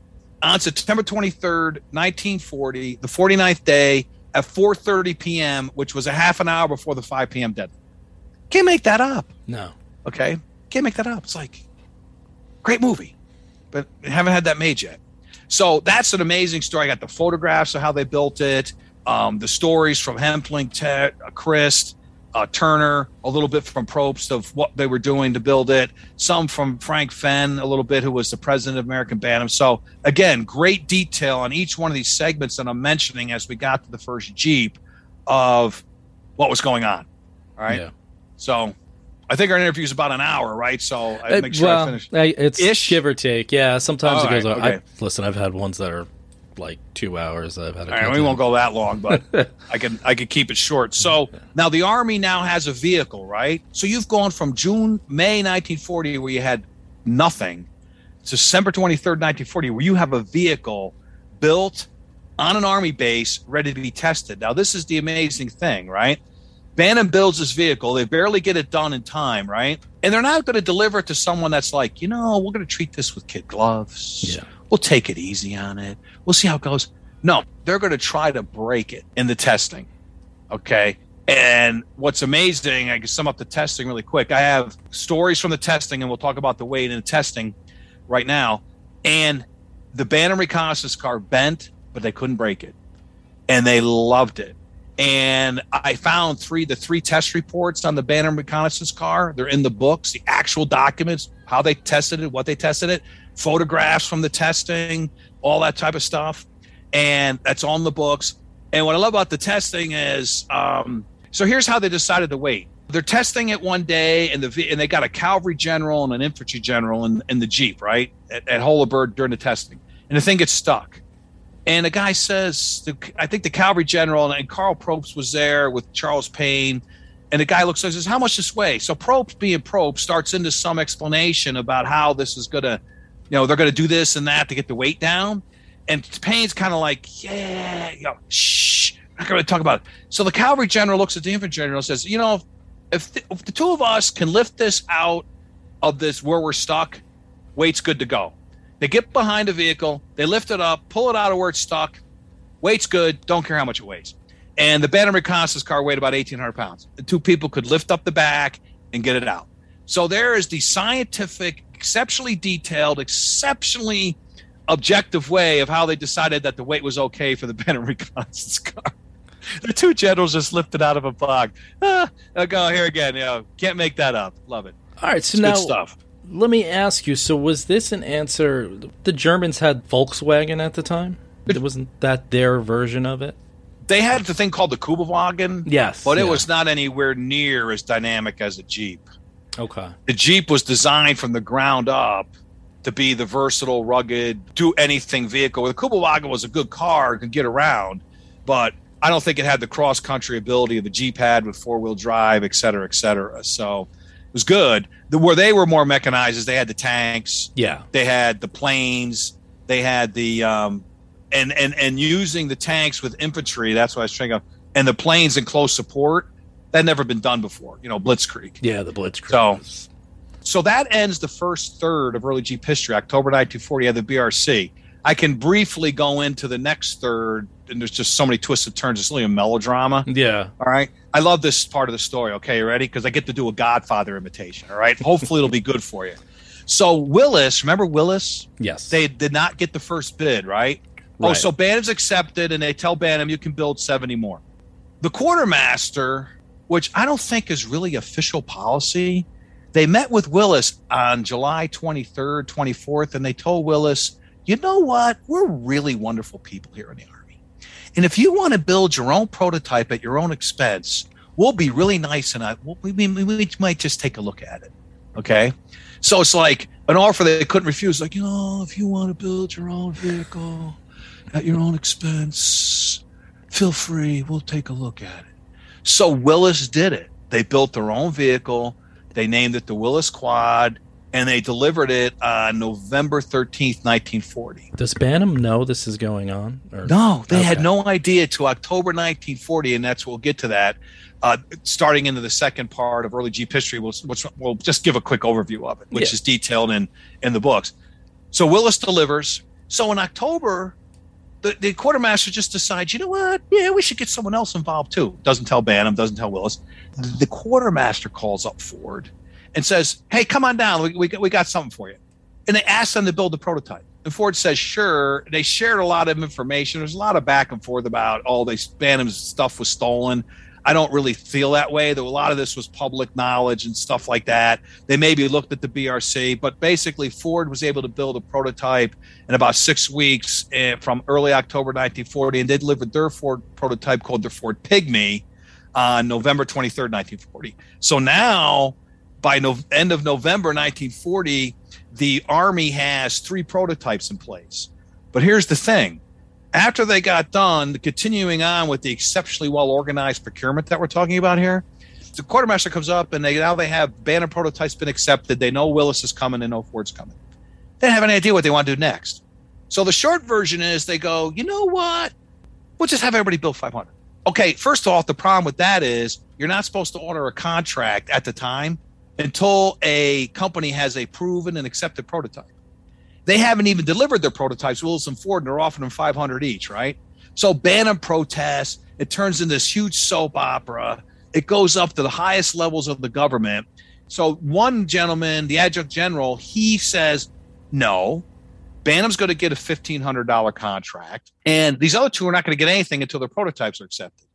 on September 23rd, 1940, the 49th day at 4:30 p.m., which was a half an hour before the 5 p.m. deadline. Can't make that up. No. Okay. Can't make that up. It's like great movie, but haven't had that made yet. So that's an amazing story. I got the photographs of how they built it, um, the stories from Hempfling, Ted, uh, Christ, uh, Turner, a little bit from Probst of what they were doing to build it, some from Frank Fenn, a little bit, who was the president of American Bantam. So, again, great detail on each one of these segments that I'm mentioning as we got to the first Jeep of what was going on. All right. Yeah. So I think our interview is about an hour, right? So I uh, make sure well, I finish. It's Ish? give or take. Yeah, sometimes it goes. Right, okay. I, listen, I've had ones that are like two hours. I've had. A All right, we won't go that long, but I can I can keep it short. So now the army now has a vehicle, right? So you've gone from June May 1940, where you had nothing, to December 23rd, 1940, where you have a vehicle built on an army base ready to be tested. Now this is the amazing thing, right? Bantam builds this vehicle. They barely get it done in time, right? And they're not going to deliver it to someone that's like, you know, we're going to treat this with kid gloves. Yeah. We'll take it easy on it. We'll see how it goes. No, they're going to try to break it in the testing. Okay. And what's amazing, I can sum up the testing really quick. I have stories from the testing, and we'll talk about the weight and the testing right now. And the Bantam reconnaissance car bent, but they couldn't break it. And they loved it and I found three the three test reports on the Bantam reconnaissance car. They're in the books, the actual documents, how they tested it, what they tested it, photographs from the testing, all that type of stuff, and that's on the books. And what I love about the testing is, um, so here's how they decided to wait. They're testing it one day, and the and they got a cavalry general and an infantry general in, in the jeep, right at, at Holabird during the testing, and the thing gets stuck and the guy says, I think the cavalry general and Carl Probst was there with Charles Payne. And the guy looks and says, How much this weigh? So Probst, being Probst, starts into some explanation about how this is going to, you know, they're going to do this and that to get the weight down. And Payne's kind of like, Yeah, you know, shh, I'm not going to talk about it. So the cavalry general looks at the infantry general and says, You know, if the, if the two of us can lift this out of this where we're stuck, weight's good to go. They get behind a vehicle, they lift it up, pull it out of where it's stuck. Weight's good, don't care how much it weighs. And the Bantam reconnaissance car weighed about 1,800 pounds. The two people could lift up the back and get it out. So there is the scientific, exceptionally detailed, exceptionally objective way of how they decided that the weight was okay for the Bantam reconnaissance car. the two generals just lifted out of a bog. Ah, go here again. You know, can't make that up. Love it. All right, so It's now good stuff. Let me ask you. So was this an answer? The Germans had Volkswagen at the time. It wasn't that their version of it. They had the thing called the Kübelwagen. Yes, But it yeah. was not anywhere near as dynamic as a Jeep. Okay. The Jeep was designed from the ground up to be the versatile, rugged, do anything vehicle. The Kübelwagen was a good car, could get around, but I don't think it had the cross country ability of the Jeep had with four wheel drive, et cetera, et cetera. So was good. The, where they were more mechanized is they had the tanks, Yeah. they had the planes, they had the um, and and and using the tanks with infantry. That's what I was trying to. And the planes in close support that never been done before. You know, Blitzkrieg. Yeah, the Blitzkrieg. So- So that ends the first third of early Jeep history. October 1940 had the BRC. I can briefly go into the next third, and there's just so many twists and turns. It's really a melodrama. yeah. All right. I love this part of the story. Okay, you ready? Because I get to do a Godfather imitation. All right. Hopefully, it'll be good for you. So Willys, remember Willys? Yes. They did not get the first bid, right? right? Oh, Right. so Bantam's accepted, and they tell Bantam you can build 70 more. The quartermaster, which I don't think is really official policy, they met with Willys on July 23rd, 24th, and they told Willys, you know what? We're really wonderful people here in the Army. And if you want to build your own prototype at your own expense, we'll be really nice and I, we, we, we might just take a look at it. Okay. So it's like an offer they couldn't refuse. Like, you know, if you want to build your own vehicle at your own expense, feel free. We'll take a look at it. So Willys did it. They built their own vehicle. They named it the Willys Quad, and they delivered it on November 13th, 1940. Does Bantam know this is going on? Or? No, they had no idea to October 1940, and that's we'll get to that. Uh, starting into the second part of early Jeep history, we'll, which we'll just give a quick overview of it, which Yeah. is detailed in in the books. So Willys delivers. So in October, the, the quartermaster just decides, you know what? Yeah, we should get someone else involved too. Doesn't tell Bantam, doesn't tell Willys. The quartermaster calls up Ford and says, "Hey, come on down. We we got, we got something for you." And they ask them to build the prototype. And Ford says, "Sure." They shared a lot of information. There's a lot of back and forth about all this Bantam's stuff was stolen. I don't really feel that way. Though a lot of this was public knowledge and stuff like that. They maybe looked at the BRC, but basically Ford was able to build a prototype in about six weeks eh, from early October 1940, and they delivered their Ford prototype called the Ford Pygmy on November 23rd, 1940. So now, by no- end of November 1940, the Army has three prototypes in place. But here's the thing After they got done, continuing on with the exceptionally well organized procurement that we're talking about here, the quartermaster comes up and they now they have banner prototypes been accepted. They know Willys is coming and know Ford's coming. They don't have any idea what they want to do next. So the short version is they go, you know what? We'll just have everybody build 500. Okay, first off, the problem with that is you're not supposed to order a contract at the time until a company has a proven and accepted prototype. They haven't even delivered their prototypes, Willys and Ford, and they're offering them 500 each, right? So Bantam protests. It turns into this huge soap opera. It goes up to the highest levels of the government. So one gentleman, the adjutant general, he says, no, Bantam's going to get a $1,500 contract, and these other two are not going to get anything until their prototypes are accepted.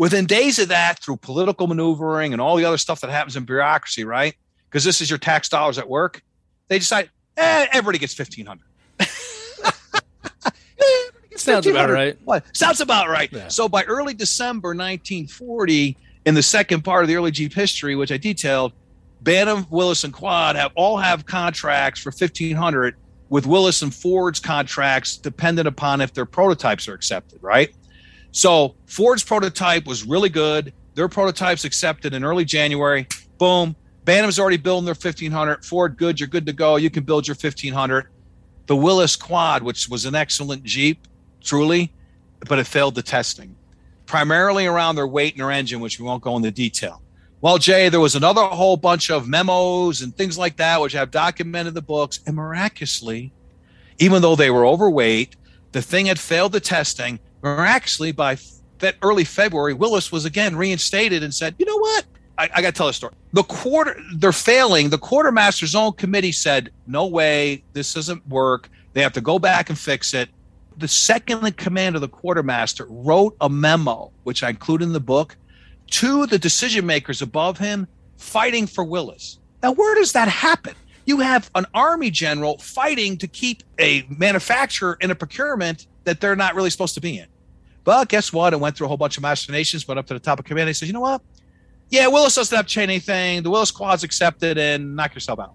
Within days of that, through political maneuvering and all the other stuff that happens in bureaucracy, right? Because this is your tax dollars at work, they decide, eh, everybody gets 1500 Sounds about right. What? Sounds about right. Yeah. So by early December 1940, in the second part of the early Jeep history, which I detailed, Bantam, Willys, and Quad have all have contracts for 1500 with Willys and Ford's contracts dependent upon if their prototypes are accepted, right? So Ford's prototype was really good. Their prototypes accepted in early January. Boom. Bantam's already building their 1500. Ford, good. You're good to go. You can build your 1500. The Willys Quad, which was an excellent Jeep, truly, but it failed the testing, primarily around their weight and their engine, which we won't go into detail. Well, Jay, there was another whole bunch of memos and things like that, which have documented the books. And miraculously, even though they were overweight, the thing had failed the testing. Miraculously, by fe- early February, Willys was again reinstated and said, you know what? I, I got to tell a story. The quarter, they're failing. The quartermaster's own committee said, no way, this doesn't work. They have to go back and fix it. The second in command of the quartermaster wrote a memo, which I include in the book, to the decision makers above him fighting for Willys. Now, where does that happen? You have an army general fighting to keep a manufacturer in a procurement that they're not really supposed to be in. But guess what? It went through a whole bunch of machinations, went up to the top of command. He says, you know what? Yeah, Willys doesn't have to change anything. The Willys Quad's accepted and knock yourself out.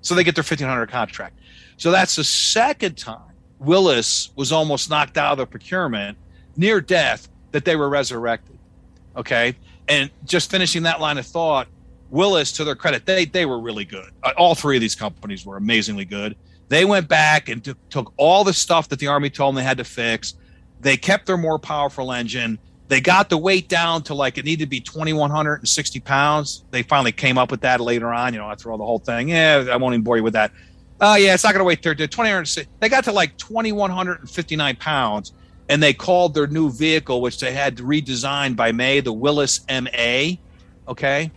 So they get their 1500 contract. So that's the second time Willys was almost knocked out of the procurement near death that they were resurrected. Okay. And just finishing that line of thought, Willys, to their credit, they they were really good. Uh, all three of these companies were amazingly good. They went back and t- took all the stuff that the Army told them they had to fix. They kept their more powerful engine. They got the weight down to like it needed to be 2,160 pounds. They finally came up with that later on. You know, after all the whole thing. Yeah, I won't even bore you with that. Oh, uh, yeah, it's not going to wait 30, 2,160. They got to like 2,159 pounds and they called their new vehicle, which they had redesigned by May, the Willys MA. Okay.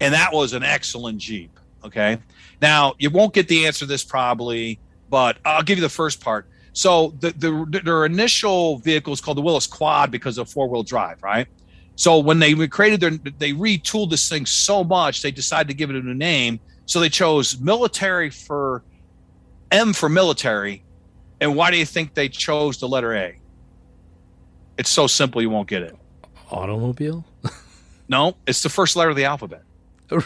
And that was an excellent Jeep. Okay. Now, you won't get the answer to this probably, but I'll give you the first part. So, the, the, their initial vehicle is called the Willys Quad because of four wheel drive, right? So, when they created their, they retooled this thing so much, they decided to give it a new name. So, they chose military for M for military. And why do you think they chose the letter A? It's so simple you won't get it. Automobile? no, it's the first letter of the alphabet.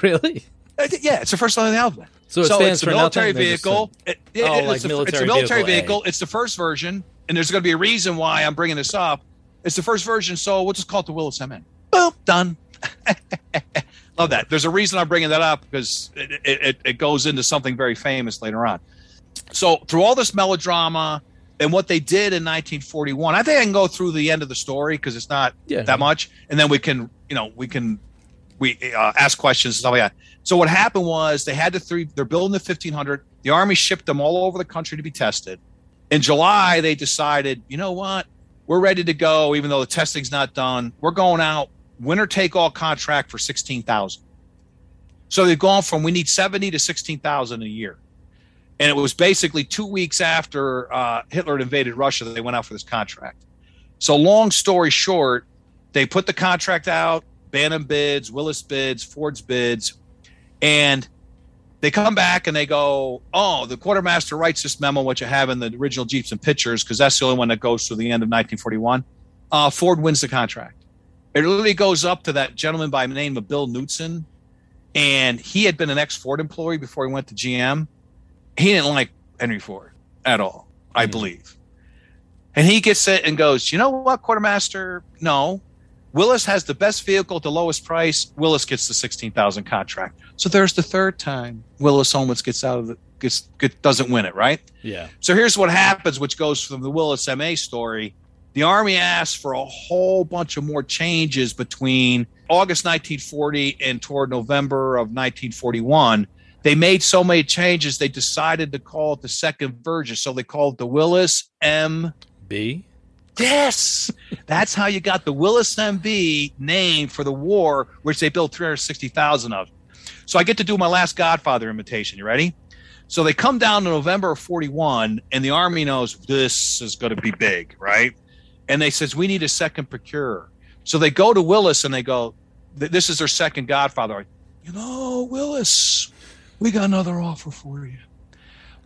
Really? Uh, yeah, it's the first letter of the alphabet. So, it so it's a military vehicle. It, it, oh, it's, like a, military it's a military vehicle. vehicle. It's the first version, and there's going to be a reason why I'm bringing this up. It's the first version, so we'll just call it the Willys MA. Boom, done. Love that. There's a reason I'm bringing that up because it, it, it goes into something very famous later on. So through all this melodrama, and what they did in 1941. I think I can go through the end of the story because it's not yeah. that much, and then we can, you know, we can we uh, ask questions and stuff like that. So what happened was they had the three. They're building the 1500. The army shipped them all over the country to be tested. In July, they decided, you know what, we're ready to go. Even though the testing's not done, we're going out winner take all contract for 16,000. So they've gone from we need 70 to 16,000 a year and it was basically two weeks after uh, Hitler invaded Russia that they went out for this contract. So, long story short, they put the contract out. Bantam bids, Willys bids, Ford's bids, and they come back and they go, "Oh, the quartermaster writes this memo, which I have in the original Jeeps and Pictures, because that's the only one that goes through the end of 1941." Uh, Ford wins the contract. It literally goes up to that gentleman by the name of Bill Knudsen, and he had been an ex-Ford employee before he went to GM he didn't like Henry Ford at all, I mm-hmm. believe. And he gets it and goes, you know what, quartermaster? No. Willys has the best vehicle at the lowest price. Willys gets the 16,000 contract. So there's the third time Willys almost gets out of the, gets, get, doesn't win it, right? Yeah. So here's what happens, which goes from the Willys MA story. The Army asked for a whole bunch of more changes between August 1940 and toward November of 1941. They made so many changes, they decided to call it the second version. So they called it the Willys M. B. Yes, that's how you got the Willys MB name for the war, which they built 360,000 of. So I get to do my last Godfather imitation. You ready? So they come down to November of 41, and the Army knows this is going to be big, right? And they says, we need a second procurer. So they go to Willys and they go, this is their second Godfather. You know, Willys, we got another offer for you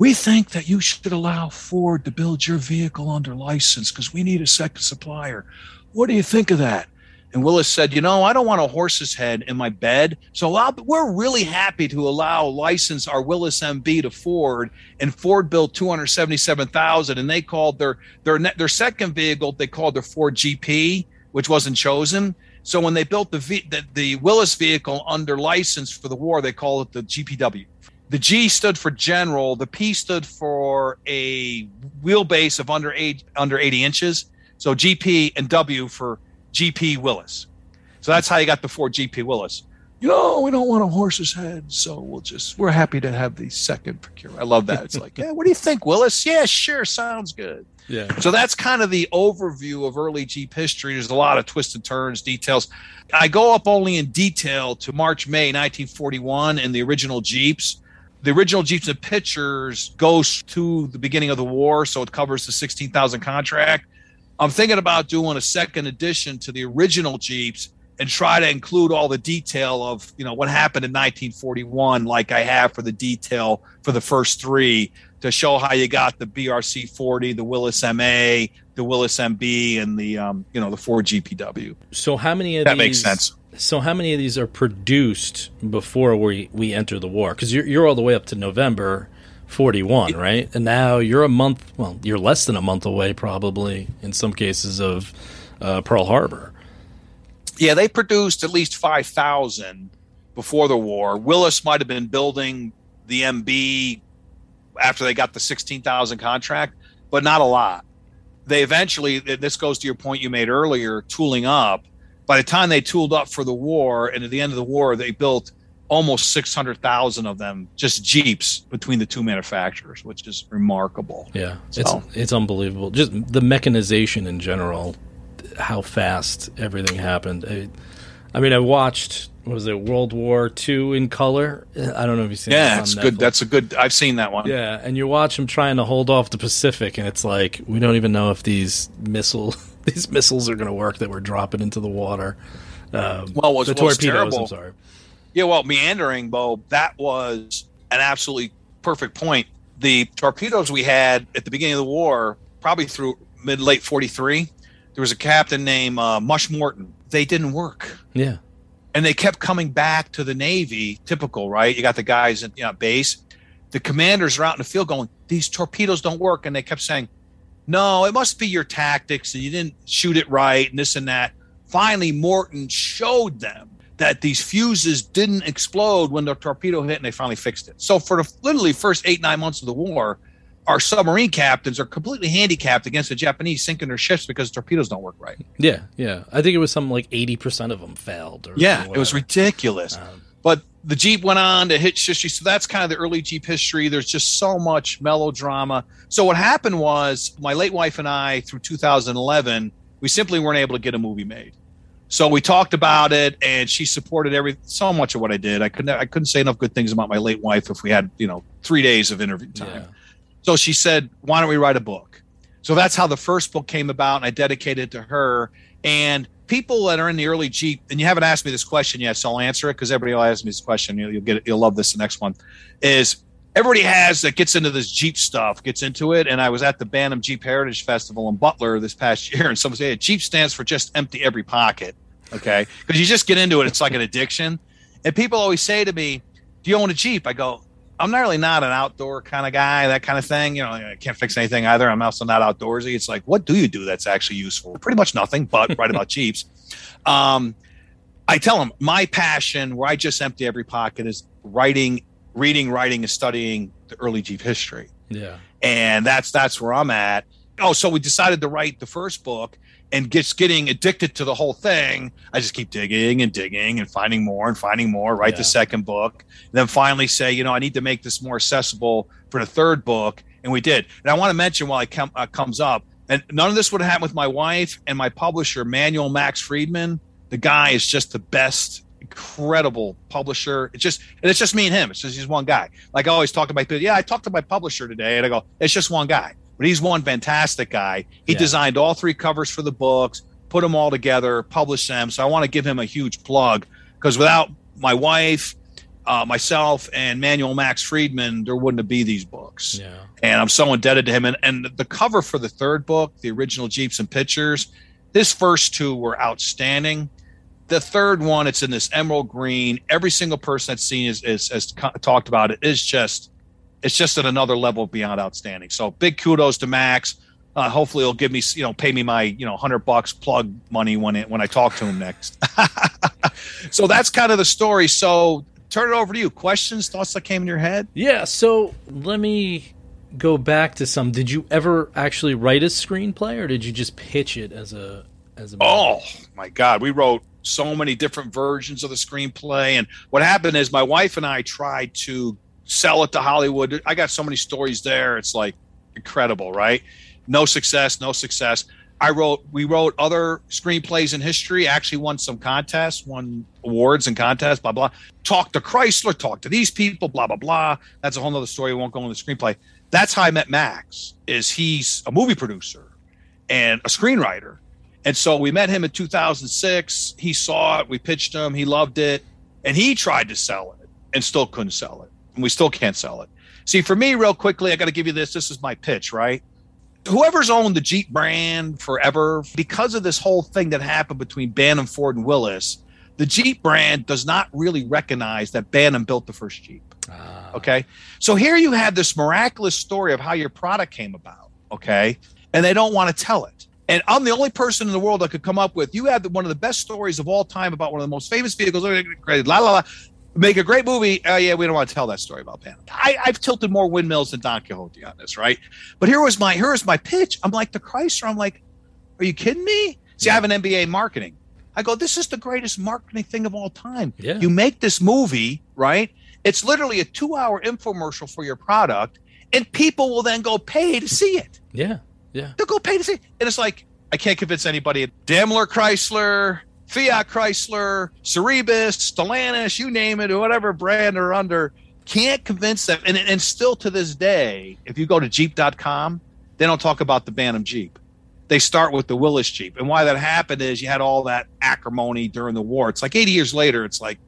we think that you should allow Ford to build your vehicle under license because we need a second supplier. What do you think of that? And Willys said, You know, I don't want a horse's head in my bed. So I'll, we're really happy to allow license our Willys MB to Ford. And Ford built 277,000. And they called their, their, their second vehicle, they called their Ford GP, which wasn't chosen. So when they built the, the, the Willys vehicle under license for the war, they called it the GPW. The G stood for general. The P stood for a wheelbase of under eight, under 80 inches. So GP and W for GP Willys. So that's how you got the Ford GP Willys. You know, we don't want a horse's head, so we'll just we're happy to have the second procurement. I love that. It's like, yeah, what do you think, Willys? Yeah, sure, sounds good. Yeah. So that's kind of the overview of early Jeep history. There's a lot of twists and turns, details. I go up only in detail to March, May 1941 and the original Jeeps the original Jeeps and Pictures goes to the beginning of the war, so it covers the 16,000 contract. I'm thinking about doing a second edition to the original Jeeps and try to include all the detail of you know what happened in 1941, like I have for the detail for the first three, to show how you got the BRC 40, the Willys MA, the Willys MB, and the um, you know the Ford GPW. So how many of that these, makes sense? So how many of these are produced before we we enter the war? Because you're you're all the way up to November. 41 right and now you're a month well you're less than a month away probably in some cases of uh, pearl harbor yeah they produced at least 5000 before the war willys might have been building the mb after they got the 16000 contract but not a lot they eventually this goes to your point you made earlier tooling up by the time they tooled up for the war and at the end of the war they built almost 600,000 of them just jeeps between the two manufacturers which is remarkable yeah so. it's it's unbelievable just the mechanization in general how fast everything happened I, I mean I watched was it World War II in color? I don't know if you've seen. That. Yeah, it's good. That's a good. I've seen that one. Yeah, and you watch them trying to hold off the Pacific, and it's like we don't even know if these missile these missiles are going to work that we're dropping into the water. Um, well, was, the torpedoes? Terrible. I'm sorry. Yeah, well, meandering, Bo. That was an absolutely perfect point. The torpedoes we had at the beginning of the war, probably through mid late '43, there was a captain named uh, Mush Morton. They didn't work. Yeah and they kept coming back to the Navy. Typical, right? You got the guys at you know, base. The commanders are out in the field going, "These torpedoes don't work," and they kept saying, "No, it must be your tactics, and you didn't shoot it right, and this and that." Finally, Morton showed them that these fuses didn't explode when the torpedo hit, and they finally fixed it. So, for the literally first eight nine months of the war, our submarine captains are completely handicapped against the Japanese sinking their ships because torpedoes don't work right. Yeah, yeah. I think it was something like eighty percent of them failed. Or, yeah, or it was ridiculous. Um, but the Jeep went on to hit Shishi, so that's kind of the early Jeep history. There's just so much melodrama. So what happened was my late wife and I, through 2011, we simply weren't able to get a movie made. So we talked about it, and she supported every so much of what I did. I couldn't I couldn't say enough good things about my late wife if we had you know three days of interview time. Yeah. So she said, Why don't we write a book? So that's how the first book came about, and I dedicated it to her. And people that are in the early Jeep, and you haven't asked me this question yet, so I'll answer it because everybody will ask me this question. You'll, you'll get. You'll love this. The next one is everybody has that gets into this Jeep stuff, gets into it. And I was at the Bantam Jeep Heritage Festival in Butler this past year, and someone said, hey, Jeep stands for just empty every pocket. Okay. Because you just get into it, it's like an addiction. And people always say to me, Do you own a Jeep? I go, I'm not really not an outdoor kind of guy, that kind of thing. You know, I can't fix anything either. I'm also not outdoorsy. It's like, what do you do that's actually useful? Pretty much nothing, but write about Jeeps. Um, I tell them my passion, where I just empty every pocket, is writing, reading, writing, and studying the early Jeep history. Yeah, and that's that's where I'm at. Oh, so we decided to write the first book, and just getting addicted to the whole thing. I just keep digging and digging and finding more and finding more. Write yeah. the second book, and then finally say, you know, I need to make this more accessible for the third book, and we did. And I want to mention while it com- uh, comes up, and none of this would have happened with my wife and my publisher, Manuel Max Friedman the guy is just the best incredible publisher. It's just and it's just me and him. It's just he's one guy. Like I always talk to my people. Yeah, I talked to my publisher today, and I go, it's just one guy. But he's one fantastic guy. He yeah. designed all three covers for the books, put them all together, published them. So I want to give him a huge plug because without my wife, uh, myself, and Manuel Max Friedman, there wouldn't be these books. Yeah. And I'm so indebted to him. And, and the cover for the third book, the original Jeeps and Pictures, his first two were outstanding the third one, it's in this emerald green. Every single person that's seen is, is has talked about it is just it's just at another level beyond outstanding. So big kudos to Max. Uh, hopefully, he'll give me you know pay me my you know hundred bucks plug money when it when I talk to him next. so that's kind of the story. So turn it over to you. Questions, thoughts that came in your head? Yeah. So let me go back to some. Did you ever actually write a screenplay, or did you just pitch it as a as a? Movie? Oh my God, we wrote so many different versions of the screenplay. And what happened is my wife and I tried to sell it to Hollywood. I got so many stories there. It's like incredible, right? No success, no success. I wrote, we wrote other screenplays in history, actually won some contests, won awards and contests, blah, blah. Talk to Chrysler, talk to these people, blah, blah, blah. That's a whole other story. We won't go into the screenplay. That's how I met Max, is he's a movie producer and a screenwriter and so we met him in 2006. He saw it. We pitched him. He loved it. And he tried to sell it and still couldn't sell it. And we still can't sell it. See, for me, real quickly, I got to give you this. This is my pitch, right? Whoever's owned the Jeep brand forever, because of this whole thing that happened between Bantam, Ford, and Willys, the Jeep brand does not really recognize that Bantam built the first Jeep. Uh. Okay. So here you have this miraculous story of how your product came about. Okay. And they don't want to tell it. And I'm the only person in the world that could come up with. You have one of the best stories of all time about one of the most famous vehicles. La la la. Make a great movie. Oh yeah, we don't want to tell that story about Pan. I, I've tilted more windmills than Don Quixote on this, right? But here was my here was my pitch. I'm like the Chrysler. I'm like, are you kidding me? See, yeah. I have an MBA in marketing. I go, this is the greatest marketing thing of all time. Yeah. You make this movie, right? It's literally a two-hour infomercial for your product, and people will then go pay to see it. Yeah. Yeah. They'll go pay to see. It. and it's like, I can't convince anybody. Daimler Chrysler, Fiat Chrysler, Cerberus, Stellantis, you name it, whatever brand they're under, can't convince them. And, and still to this day, if you go to Jeep.com, they don't talk about the Bantam Jeep. They start with the Willys Jeep. And why that happened is you had all that acrimony during the war. It's like 80 years later, it's like,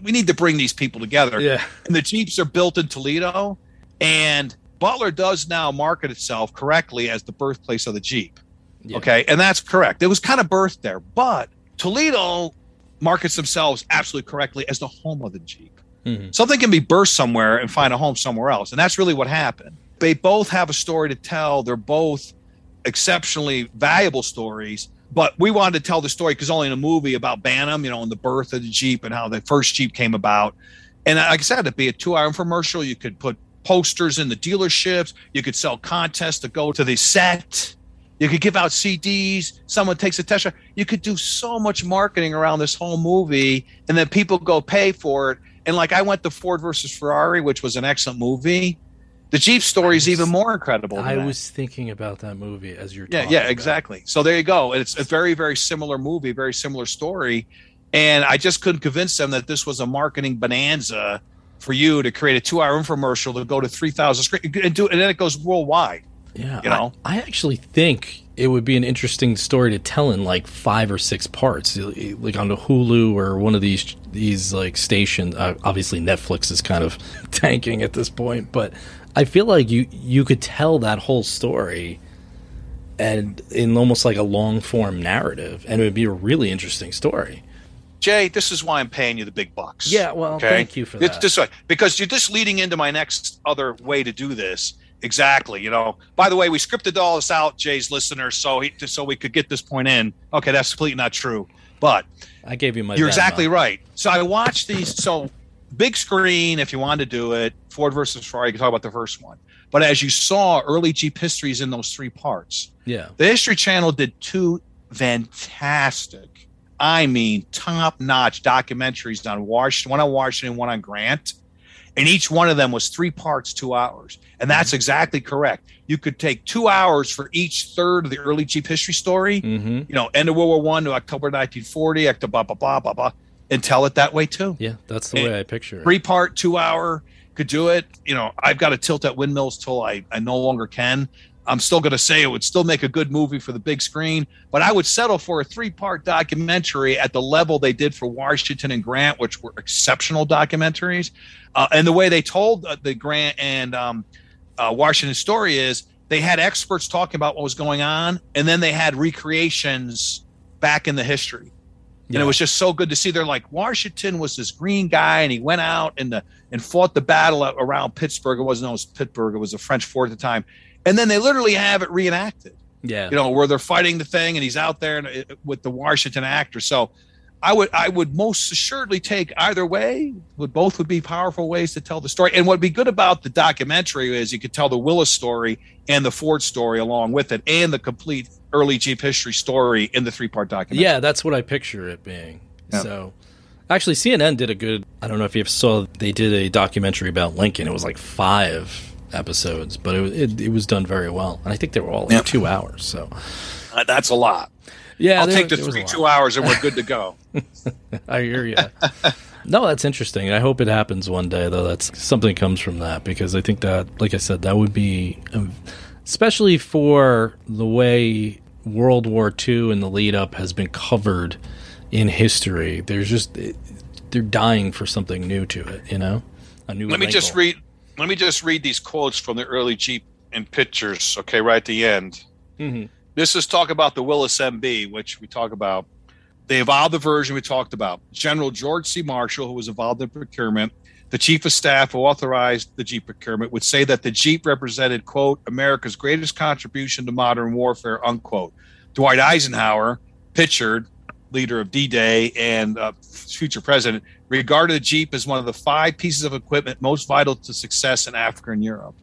we need to bring these people together. Yeah. And the Jeeps are built in Toledo. And Butler does now market itself correctly as the birthplace of the Jeep. Yeah. Okay. And that's correct. It was kind of birthed there. But Toledo markets themselves absolutely correctly as the home of the Jeep. Mm-hmm. Something can be burst somewhere and find a home somewhere else. And that's really what happened. They both have a story to tell. They're both exceptionally valuable stories. But we wanted to tell the story because only in a movie about Bantam, you know, and the birth of the Jeep and how the first Jeep came about. And like I said, it'd be a two hour commercial. You could put posters in the dealerships. You could sell contests to go to the set. You could give out CDs. Someone takes a test. You could do so much marketing around this whole movie, and then people go pay for it. And like I went to Ford versus Ferrari, which was an excellent movie. The Jeep story is even more incredible. I that. was thinking about that movie as you're yeah, yeah, exactly. So there you go. It's a very, very similar movie, very similar story. And I just couldn't convince them that this was a marketing bonanza for you to create a two-hour infomercial to go to three thousand screen and do, and then it goes worldwide. Yeah, you know, I, I, actually think it would be an interesting story to tell in like five or six parts, like on the Hulu or one of these these like stations. Uh, obviously, Netflix is kind of tanking at this point, but I feel like you you could tell that whole story and in almost like a long form narrative, and it would be a really interesting story. Jay, this is why I'm paying you the big bucks. Yeah, well, okay? thank you for that. It's because you're just leading into my next other way to do this. Exactly. You know. By the way, we scripted all this out, Jay's listeners, so he, so we could get this point in. Okay, that's completely not true. But I gave you my. You're exactly right. So I watched these. So big screen, if you wanted to do it, Ford versus Ferrari. You can talk about the first one. But as you saw, early Jeep histories in those three parts. Yeah. The History Channel did two fantastic I mean, top notch documentaries on Washington, one on Washington, one on Grant. And each one of them was three parts, two hours. And that's mm-hmm. exactly correct. You could take two hours for each third of the early Jeep history story, mm-hmm. you know, end of World War One to October 1940, October, blah, blah, blah, blah, blah, and tell it that way too. Yeah, that's the and way I picture it. Three part, two hour, could do it. You know, I've got to tilt at windmills till I, I no longer can. I'm still going to say it would still make a good movie for the big screen, but I would settle for a three part documentary at the level they did for Washington and Grant, which were exceptional documentaries. Uh, and the way they told uh, the Grant and um, uh, Washington story is they had experts talking about what was going on, and then they had recreations back in the history. Yeah. And it was just so good to see. They're like Washington was this green guy, and he went out and the and fought the battle around Pittsburgh. It wasn't known as Pittsburgh; it was a French fort at the time and then they literally have it reenacted. Yeah, you know where they're fighting the thing, and he's out there uh, with the Washington actor. So, I would I would most assuredly take either way. Would both would be powerful ways to tell the story. And what'd be good about the documentary is you could tell the Willys story and the Ford story along with it, and the complete early Jeep history story in the three part documentary. Yeah, that's what I picture it being. Yeah. So. Actually, CNN did a good. I don't know if you saw. They did a documentary about Lincoln. It was like five episodes, but it, it, it was done very well, and I think they were all like yep. two hours. So uh, that's a lot. Yeah, I'll there, take the three two hours, and we're good to go. I hear you. no, that's interesting. I hope it happens one day, though. That's something comes from that because I think that, like I said, that would be, um, especially for the way World War II and the lead up has been covered in history. There's just they're dying for something new to it. You know, a new. Let wrinkle. me just read let me just read these quotes from the early Jeep and pictures, okay, right at the end. Mm-hmm. This is talk about the Willys MB, which we talk about. They evolved the version we talked about. General George C. Marshall, who was involved in procurement, the chief of staff who authorized the Jeep procurement, would say that the Jeep represented, quote, America's greatest contribution to modern warfare, unquote. Dwight Eisenhower, pictured, leader of D Day and uh, future president, regarded the Jeep as one of the five pieces of equipment most vital to success in Africa and Europe,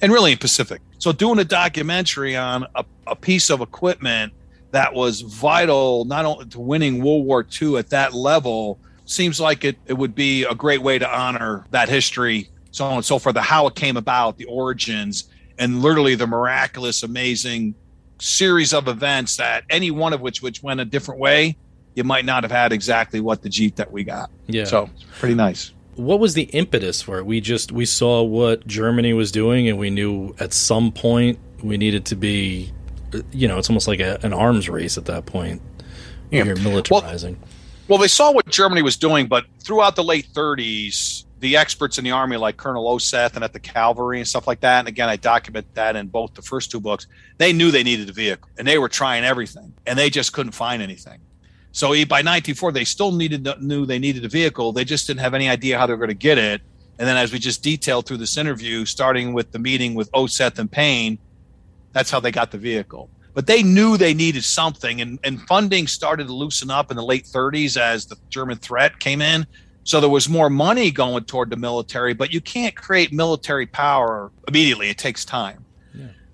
and really in Pacific. So, doing a documentary on a, a piece of equipment that was vital not only to winning World War II at that level seems like it, it would be a great way to honor that history, so on and so forth, the how it came about, the origins, and literally the miraculous, amazing series of events that any one of which which went a different way you might not have had exactly what the Jeep that we got. Yeah. So pretty nice. What was the impetus for it? We just we saw what Germany was doing, and we knew at some point we needed to be, you know, it's almost like a, an arms race at that point. Yeah. You're militarizing. Well, well, they saw what Germany was doing, but throughout the late 30s, the experts in the army, like Colonel Oseth and at the cavalry and stuff like that, and again, I document that in both the first two books, they knew they needed a vehicle and they were trying everything and they just couldn't find anything. So by 1904, they still needed knew they needed a vehicle. They just didn't have any idea how they were going to get it. And then, as we just detailed through this interview, starting with the meeting with Oseth and Payne, that's how they got the vehicle. But they knew they needed something, and, and funding started to loosen up in the late 30s as the German threat came in. So there was more money going toward the military, but you can't create military power immediately. It takes time.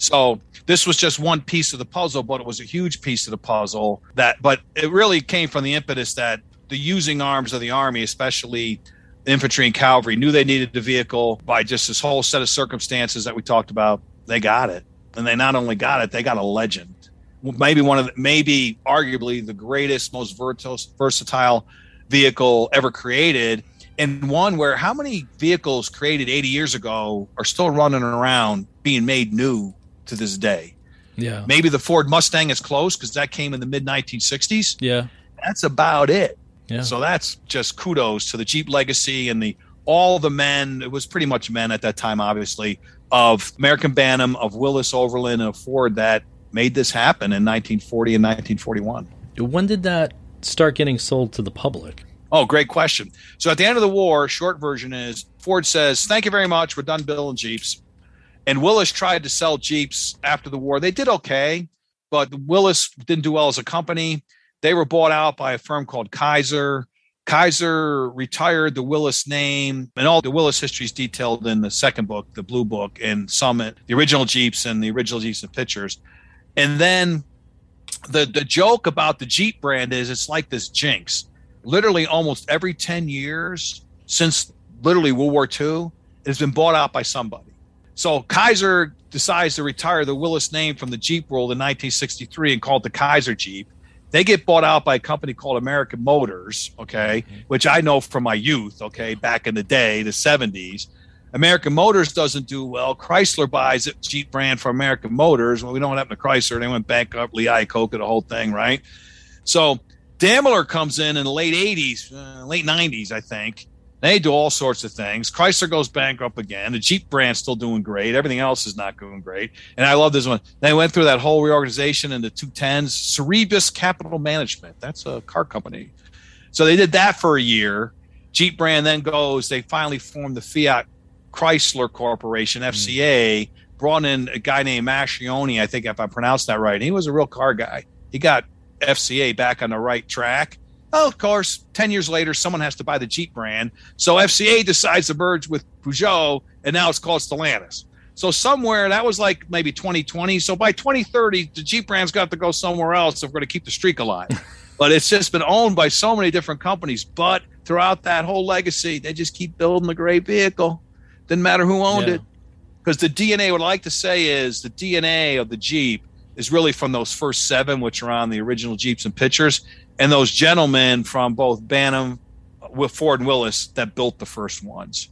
So this was just one piece of the puzzle, but it was a huge piece of the puzzle that, but it really came from the impetus that the using arms of the army, especially the infantry and cavalry, knew they needed the vehicle by just this whole set of circumstances that we talked about. They got it. And they not only got it, they got a legend. Maybe one of the, maybe arguably the greatest, most versatile vehicle ever created and one where how many vehicles created 80 years ago are still running around being made new to this day. Yeah. Maybe the Ford Mustang is close because that came in the mid 1960s. Yeah. That's about it. Yeah. So that's just kudos to the Jeep legacy and the all the men. It was pretty much men at that time, obviously, of American Bantam, of Willys Overland, and of Ford that made this happen in 1940 and 1941. When did that start getting sold to the public? Oh, great question. So at the end of the war, short version is Ford says, "Thank you very much. We're done building Jeeps." And Willys tried to sell Jeeps after the war. They did okay, but Willys didn't do well as a company. They were bought out by a firm called Kaiser. Kaiser retired the Willys name, and all the Willys history is detailed in the second book, the Blue Book, and Summit, the original Jeeps and the original Jeeps and pictures. And then the the joke about the Jeep brand is it's like this jinx. Literally, almost every ten years since literally World War II, it has been bought out by somebody. So Kaiser decides to retire the Willys name from the Jeep world in 1963 and called the Kaiser Jeep. They get bought out by a company called American Motors, okay, mm-hmm. which I know from my youth, okay, back in the day, the 70s. American Motors doesn't do well. Chrysler buys a Jeep brand for American Motors. Well, we know what happened to Chrysler. They went bankrupt, Lee Iacocca, the whole thing, right? So Daimler comes in in the late 80s, uh, late 90s, I think. They do all sorts of things. Chrysler goes bankrupt again. The Jeep brand's still doing great. Everything else is not doing great. And I love this one. They went through that whole reorganization in the 210s. Cerberus Capital Management. That's a car company. So they did that for a year. Jeep brand then goes, they finally formed the Fiat Chrysler Corporation, FCA, mm. brought in a guy named Marchionne, I think if I pronounced that right. He was a real car guy. He got FCA back on the right track. Oh, of course, 10 years later, someone has to buy the Jeep brand. So FCA decides to merge with Peugeot, and now it's called Stellantis. So somewhere that was like maybe 2020. So by 2030, the Jeep brand's got to go somewhere else if we're going to keep the streak alive. but it's just been owned by so many different companies. But throughout that whole legacy, they just keep building the great vehicle. Didn't matter who owned yeah. it. Because the DNA, what I like to say is the DNA of the Jeep is really from those first seven, which are on the original Jeeps and pictures, and those gentlemen from both Bantam, with Ford and Willys that built the first ones.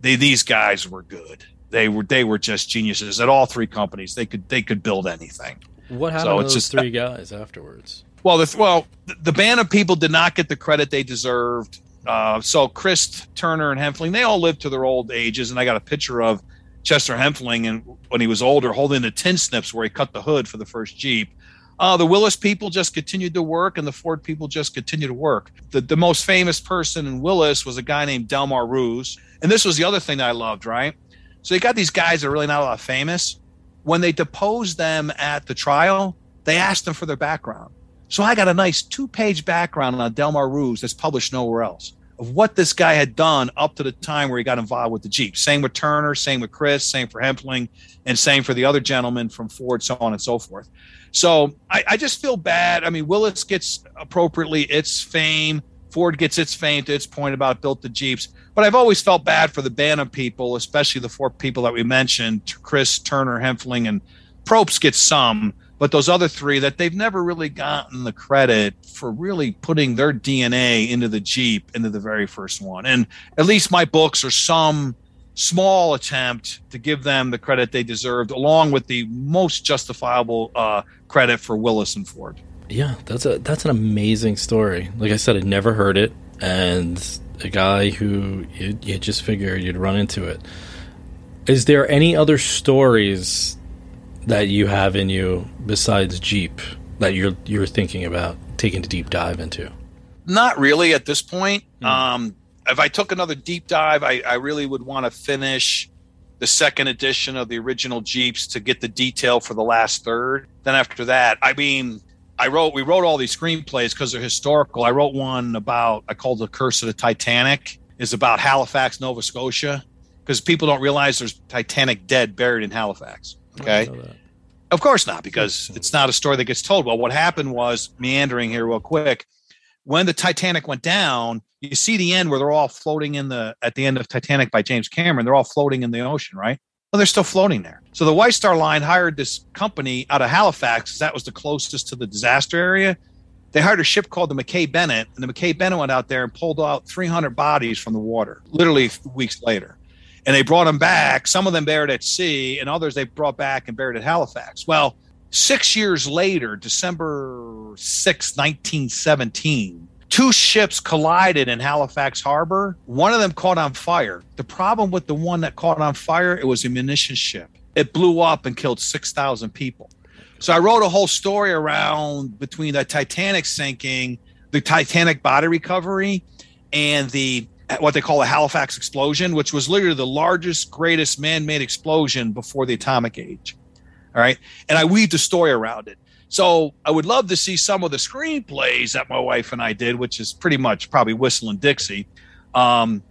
They, these guys were good. They were they were just geniuses at all three companies. They could they could build anything. What happened so to those just, three guys afterwards? Well, the well the Bantam people did not get the credit they deserved. Uh, so Crist Turner and Hempfling, they all lived to their old ages, and I got a picture of Chester Hempfling and when he was older, holding the tin snips where he cut the hood for the first Jeep. Uh, the Willys people just continued to work, and the Ford people just continued to work. The, the most famous person in Willys was a guy named Delmar Roos. And this was the other thing that I loved, right? So you got these guys that are really not a lot famous. When they deposed them at the trial, they asked them for their background. So I got a nice two page background on Delmar Roos that's published nowhere else of what this guy had done up to the time where he got involved with the Jeep. Same with Turner, same with Crist, same for Hempfling, and same for the other gentleman from Ford, so on and so forth. So I, I just feel bad. I mean, Willys gets appropriately its fame. Ford gets its fame to its point about built the Jeeps. But I've always felt bad for the Bantam people, especially the four people that we mentioned Crist, Turner, Hempfling, and Probst gets some. But those other three that they've never really gotten the credit for really putting their DNA into the Jeep, into the very first one. And at least my books are some small attempt to give them the credit they deserved, along with the most justifiable uh, credit for Willys and Ford. Yeah, that's a that's an amazing story. Like I said, I'd never heard it, and a guy who you, you just figure you'd run into it. Is there any other stories that you have in you besides Jeep that you're you're thinking about taking a deep dive into? Not really at this point. Mm. Um, if I took another deep dive, I, I really would want to finish the second edition of the original Jeeps to get the detail for the last third. Then after that, I mean, I wrote we wrote all these screenplays because they're historical. I wrote one about I called the Curse of the Titanic is about Halifax, Nova Scotia, because people don't realize there's Titanic dead buried in Halifax. Okay. Of course not, because it's not a story that gets told. Well, what happened was meandering here real quick. When the Titanic went down, you see the end where they're all floating in the at the end of Titanic by James Cameron. They're all floating in the ocean, right? Well, they're still floating there. So the White Star Line hired this company out of Halifax. That was the closest to the disaster area. They hired a ship called the Mackay Bennett, and the Mackay Bennett went out there and pulled out 300 bodies from the water, literally weeks later. And they brought them back. Some of them buried at sea, and others they brought back and buried at Halifax. Well, six years later, December 6, 1917, two ships collided in Halifax Harbor. One of them caught on fire. The problem with the one that caught on fire, it was a munitions ship. It blew up and killed 6,000 people. So I wrote a whole story around between the Titanic sinking, the Titanic body recovery, and the what they call the Halifax explosion, which was literally the largest, greatest man-made explosion before the atomic age. All right, and I weaved a story around it. So I would love to see some of the screenplays that my wife and I did, which is pretty much probably Whistle and Dixie. Um,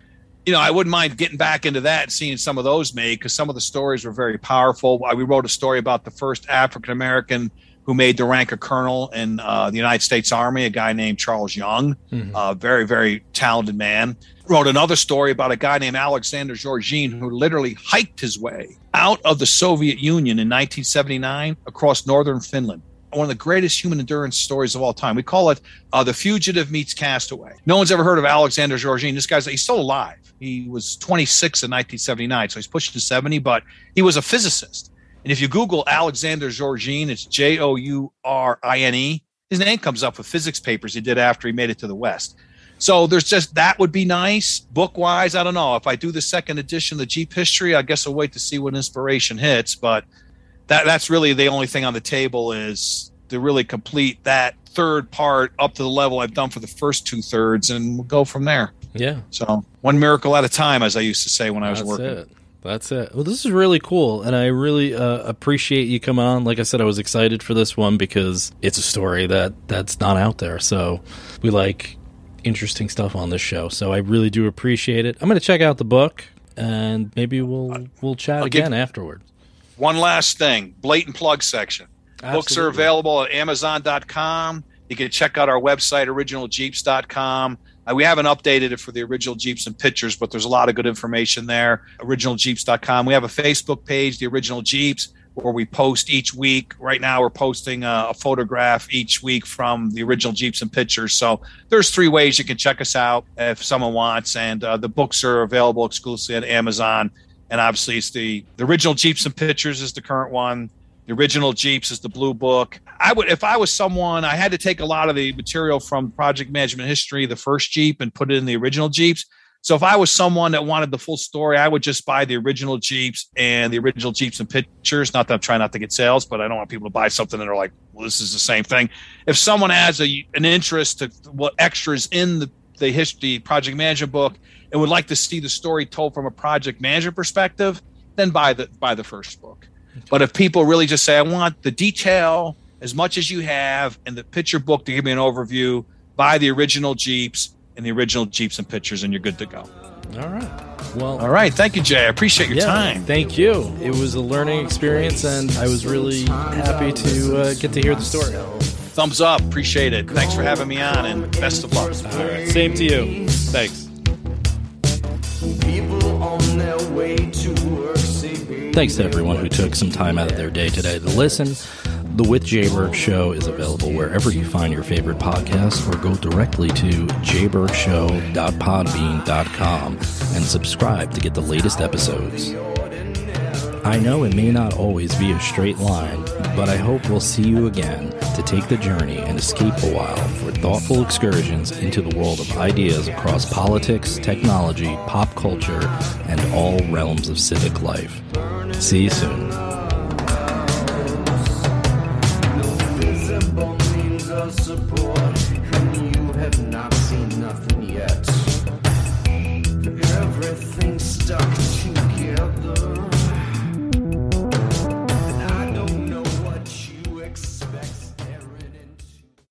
you know, I wouldn't mind getting back into that and seeing some of those made because some of the stories were very powerful. We wrote a story about the first African American who made the rank of colonel in uh, the United States Army, a guy named Charles Young, mm-hmm. a very, very talented man. Wrote another story about a guy named Alexander Jourine who literally hiked his way out of the Soviet Union in 1979 across northern Finland one of the greatest human endurance stories of all time. We call it uh, "The Fugitive Meets Castaway." No one's ever heard of Alexander Jourine. This guy's he's still alive. He was 26 in 1979, so he's pushing 70. But he was a physicist. And if you Google Alexander Jourine, it's J O U R I N E. His name comes up with physics papers he did after he made it to the West. So there's just that would be nice book wise. I don't know if I do the second edition of the Jeep history. I guess I'll wait to see what inspiration hits, but that that's really the only thing on the table is to really complete that third part up to the level I've done for the first two thirds, and we'll go from there. Yeah. So one miracle at a time, as I used to say when I was working. It. That's it. Well, this is really cool, and I really uh, appreciate you coming on. Like I said, I was excited for this one because it's a story that that's not out there. So we like interesting stuff on this show. So I really do appreciate it. I'm going to check out the book, and maybe we'll we'll chat I'll again afterwards. One last thing blatant plug section. Absolutely. Books are available at Amazon.com. You can check out our website, originaljeeps.com. Uh, we haven't updated it for the original Jeeps and pictures, but there's a lot of good information there. Originaljeeps.com. We have a Facebook page, the Original Jeeps, where we post each week. Right now, we're posting a, a photograph each week from the original Jeeps and pictures. So there's three ways you can check us out if someone wants. And uh, the books are available exclusively at Amazon and obviously it's the the original Jeeps and Pictures is the current one. The original Jeeps is the blue book. I would, if I was someone, I had to take a lot of the material from project management history, the first Jeep, and put it in the original Jeeps. So if I was someone that wanted the full story, I would just buy the original Jeeps and the original Jeeps and pictures. Not that I'm trying not to get sales, but I don't want people to buy something that are like, well, this is the same thing. If someone has a, an interest to what extras in the, the history project management book and would like to see the story told from a project manager perspective, then buy the buy the first book. But if people really just say, I want the detail as much as you have and the picture book to give me an overview, buy the original Jeeps and the original Jeeps and pictures, and you're good to go. All right. Well, all right. Thank you, Jay. I appreciate your yeah, time. Thank you. It was a learning experience, and I was really happy to uh, get to hear the story. Thumbs up. Appreciate it. Thanks for having me on, and best of luck. All right. Same to you. Thanks. Thanks to everyone who took some time out of their day today to listen. The With Jay Berg Show is available wherever you find your favorite podcasts or go directly to jaybergshow.podbean.com and subscribe to get the latest episodes. I know it may not always be a straight line, but I hope we'll see you again to take the journey and escape a while for thoughtful excursions into the world of ideas across politics, technology, pop culture, and all realms of civic life. See you soon. Stuck